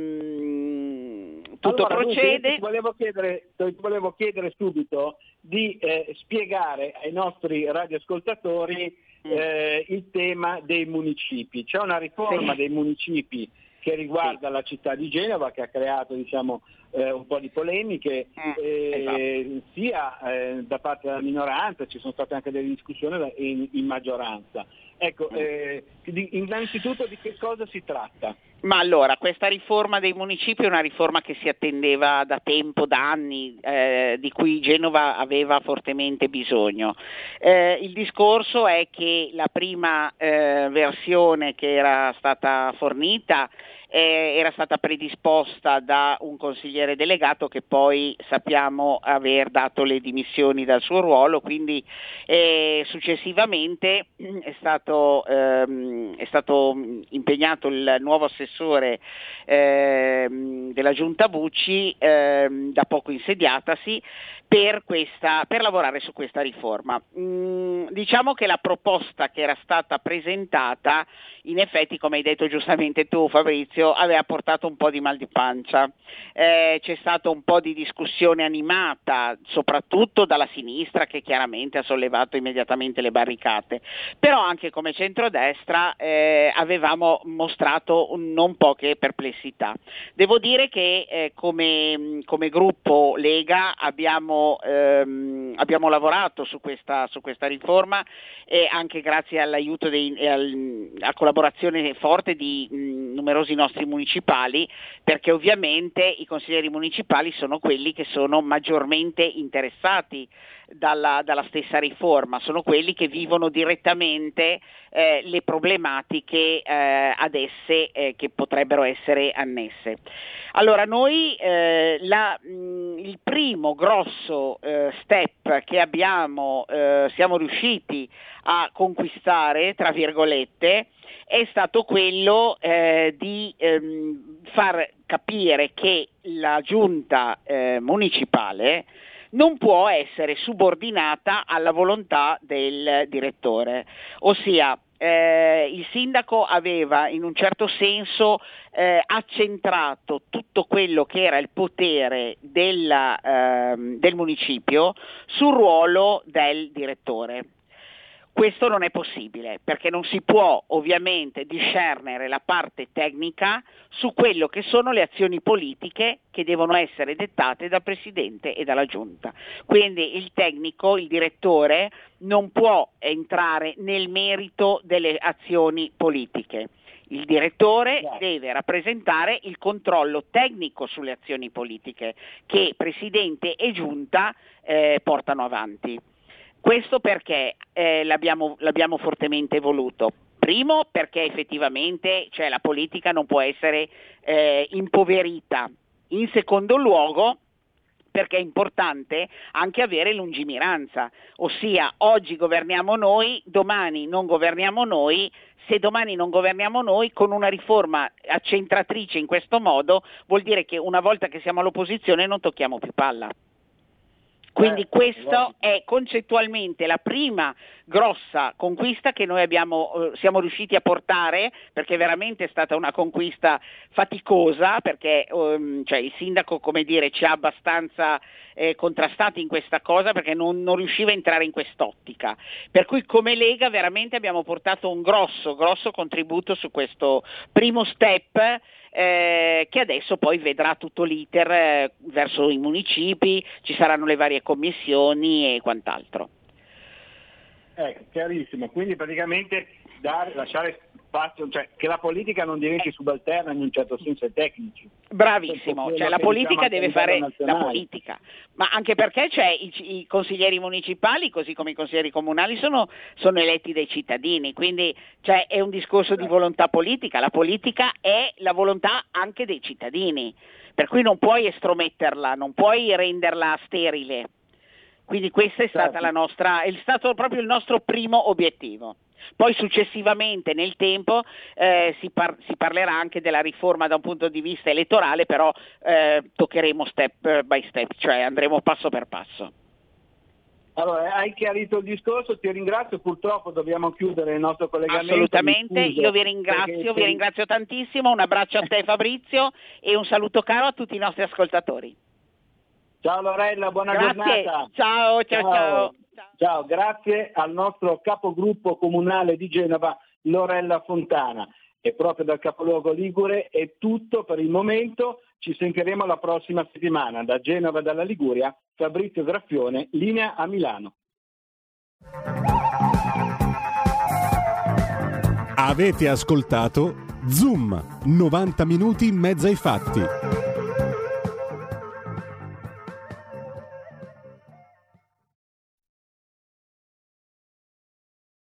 tutto allora, procede. Dunque, ti, volevo chiedere, ti volevo chiedere subito di eh, spiegare ai nostri radioascoltatori mm. eh, il tema dei municipi. C'è una riforma sì. dei municipi che riguarda sì. la città di Genova che ha creato diciamo, eh, un po' di polemiche mm, eh, esatto. sia eh, da parte della minoranza, ci sono state anche delle discussioni in, in maggioranza. Ecco. Eh, di, innanzitutto di che cosa si tratta? Ma allora, questa riforma dei municipi è una riforma che si attendeva da tempo, da anni, eh, di cui Genova aveva fortemente bisogno. Eh, il discorso è che la prima eh, versione che era stata fornita eh, era stata predisposta da un consigliere delegato che poi sappiamo aver dato le dimissioni dal suo ruolo, quindi eh, successivamente è stato, ehm, è stato, impegnato il nuovo assessore ehm, della Giunta Bucci, ehm, da poco insediatasi, per, questa, per, lavorare su questa riforma. Mm, diciamo che la proposta che era stata presentata, in effetti, come hai detto giustamente tu Fabrizio, aveva portato un po' di mal di pancia. Eh, c'è stata un po' di discussione animata, soprattutto dalla sinistra che chiaramente ha sollevato immediatamente le barricate, però anche come centrodestra eh, avevamo mostrato non poche perplessità. Devo dire che eh, come, come gruppo Lega abbiamo ehm, abbiamo lavorato su questa, su questa, riforma e anche grazie all'aiuto e al, alla collaborazione forte di mh, numerosi nostri municipali, perché ovviamente i consiglieri municipali sono quelli che sono maggiormente interessati dalla, dalla stessa riforma, sono quelli che vivono direttamente eh, le problematiche eh, ad esse eh, che potrebbero essere annesse. Allora noi eh, la, mh, il primo grosso eh, step che abbiamo, eh, siamo riusciti a conquistare, tra virgolette, è stato quello eh, di ehm, far capire che la giunta eh, municipale non può essere subordinata alla volontà del direttore, ossia eh, il sindaco aveva in un certo senso eh, accentrato tutto quello che era il potere della, ehm, del municipio sul ruolo del direttore. Questo non è possibile perché non si può ovviamente discernere la parte tecnica su quello che sono le azioni politiche che devono essere dettate dal Presidente e dalla Giunta. Quindi il tecnico, il direttore, non può entrare nel merito delle azioni politiche. Il direttore deve rappresentare il controllo tecnico sulle azioni politiche che Presidente e Giunta eh, portano avanti. Questo perché eh, l'abbiamo, l'abbiamo, fortemente voluto. Primo perché effettivamente cioè, la politica non può essere eh, impoverita. In secondo luogo perché è importante anche avere lungimiranza, ossia oggi governiamo noi, domani non governiamo noi, se domani non governiamo noi con una riforma accentratrice in questo modo vuol dire che una volta che siamo all'opposizione non tocchiamo più palla. Quindi eh, questo è concettualmente la prima grossa conquista che noi abbiamo, eh, siamo riusciti a portare, perché veramente è stata una conquista faticosa, perché um, cioè, il sindaco come dire, ci ha abbastanza eh, contrastati in questa cosa perché non, non, riusciva a entrare in quest'ottica. Per cui come Lega veramente abbiamo portato un grosso, grosso contributo su questo primo step eh, che adesso poi vedrà tutto l'iter eh, verso i municipi, ci saranno le varie commissioni e quant'altro. Ecco, chiarissimo, quindi praticamente dare, lasciare spazio, cioè che la politica non diventi subalterna in un certo senso ai tecnici. Bravissimo, cioè la politica diciamo, deve fare nazionale. la politica, ma anche perché i, i, consiglieri municipali, così come i consiglieri comunali, sono, sono eletti dai cittadini, quindi cioè, è un discorso di volontà politica, la politica è la volontà anche dei cittadini, per cui non puoi estrometterla, non puoi renderla sterile. Quindi questo è, certo. nostra, è stato proprio il nostro primo obiettivo. Poi successivamente nel tempo eh, si, par- si, parlerà anche della riforma da un punto di vista elettorale, però eh, toccheremo step by step, cioè andremo passo per passo. Allora, hai chiarito il discorso, ti ringrazio, purtroppo dobbiamo chiudere il nostro collegamento. Assolutamente, io vi ringrazio, vi ringrazio tantissimo, un abbraccio a te Fabrizio e un saluto caro a tutti i nostri ascoltatori. Ciao Lorella, buona Grazie. giornata. Ciao, ciao, ciao, ciao. Ciao, grazie al nostro capogruppo comunale di Genova, Lorella Fontana. E proprio dal capoluogo Ligure è tutto per il momento. Ci sentiremo la prossima settimana. Da Genova e dalla Liguria, Fabrizio Graffione, linea a Milano. Avete ascoltato Zoom, 90 minuti in mezzo ai fatti.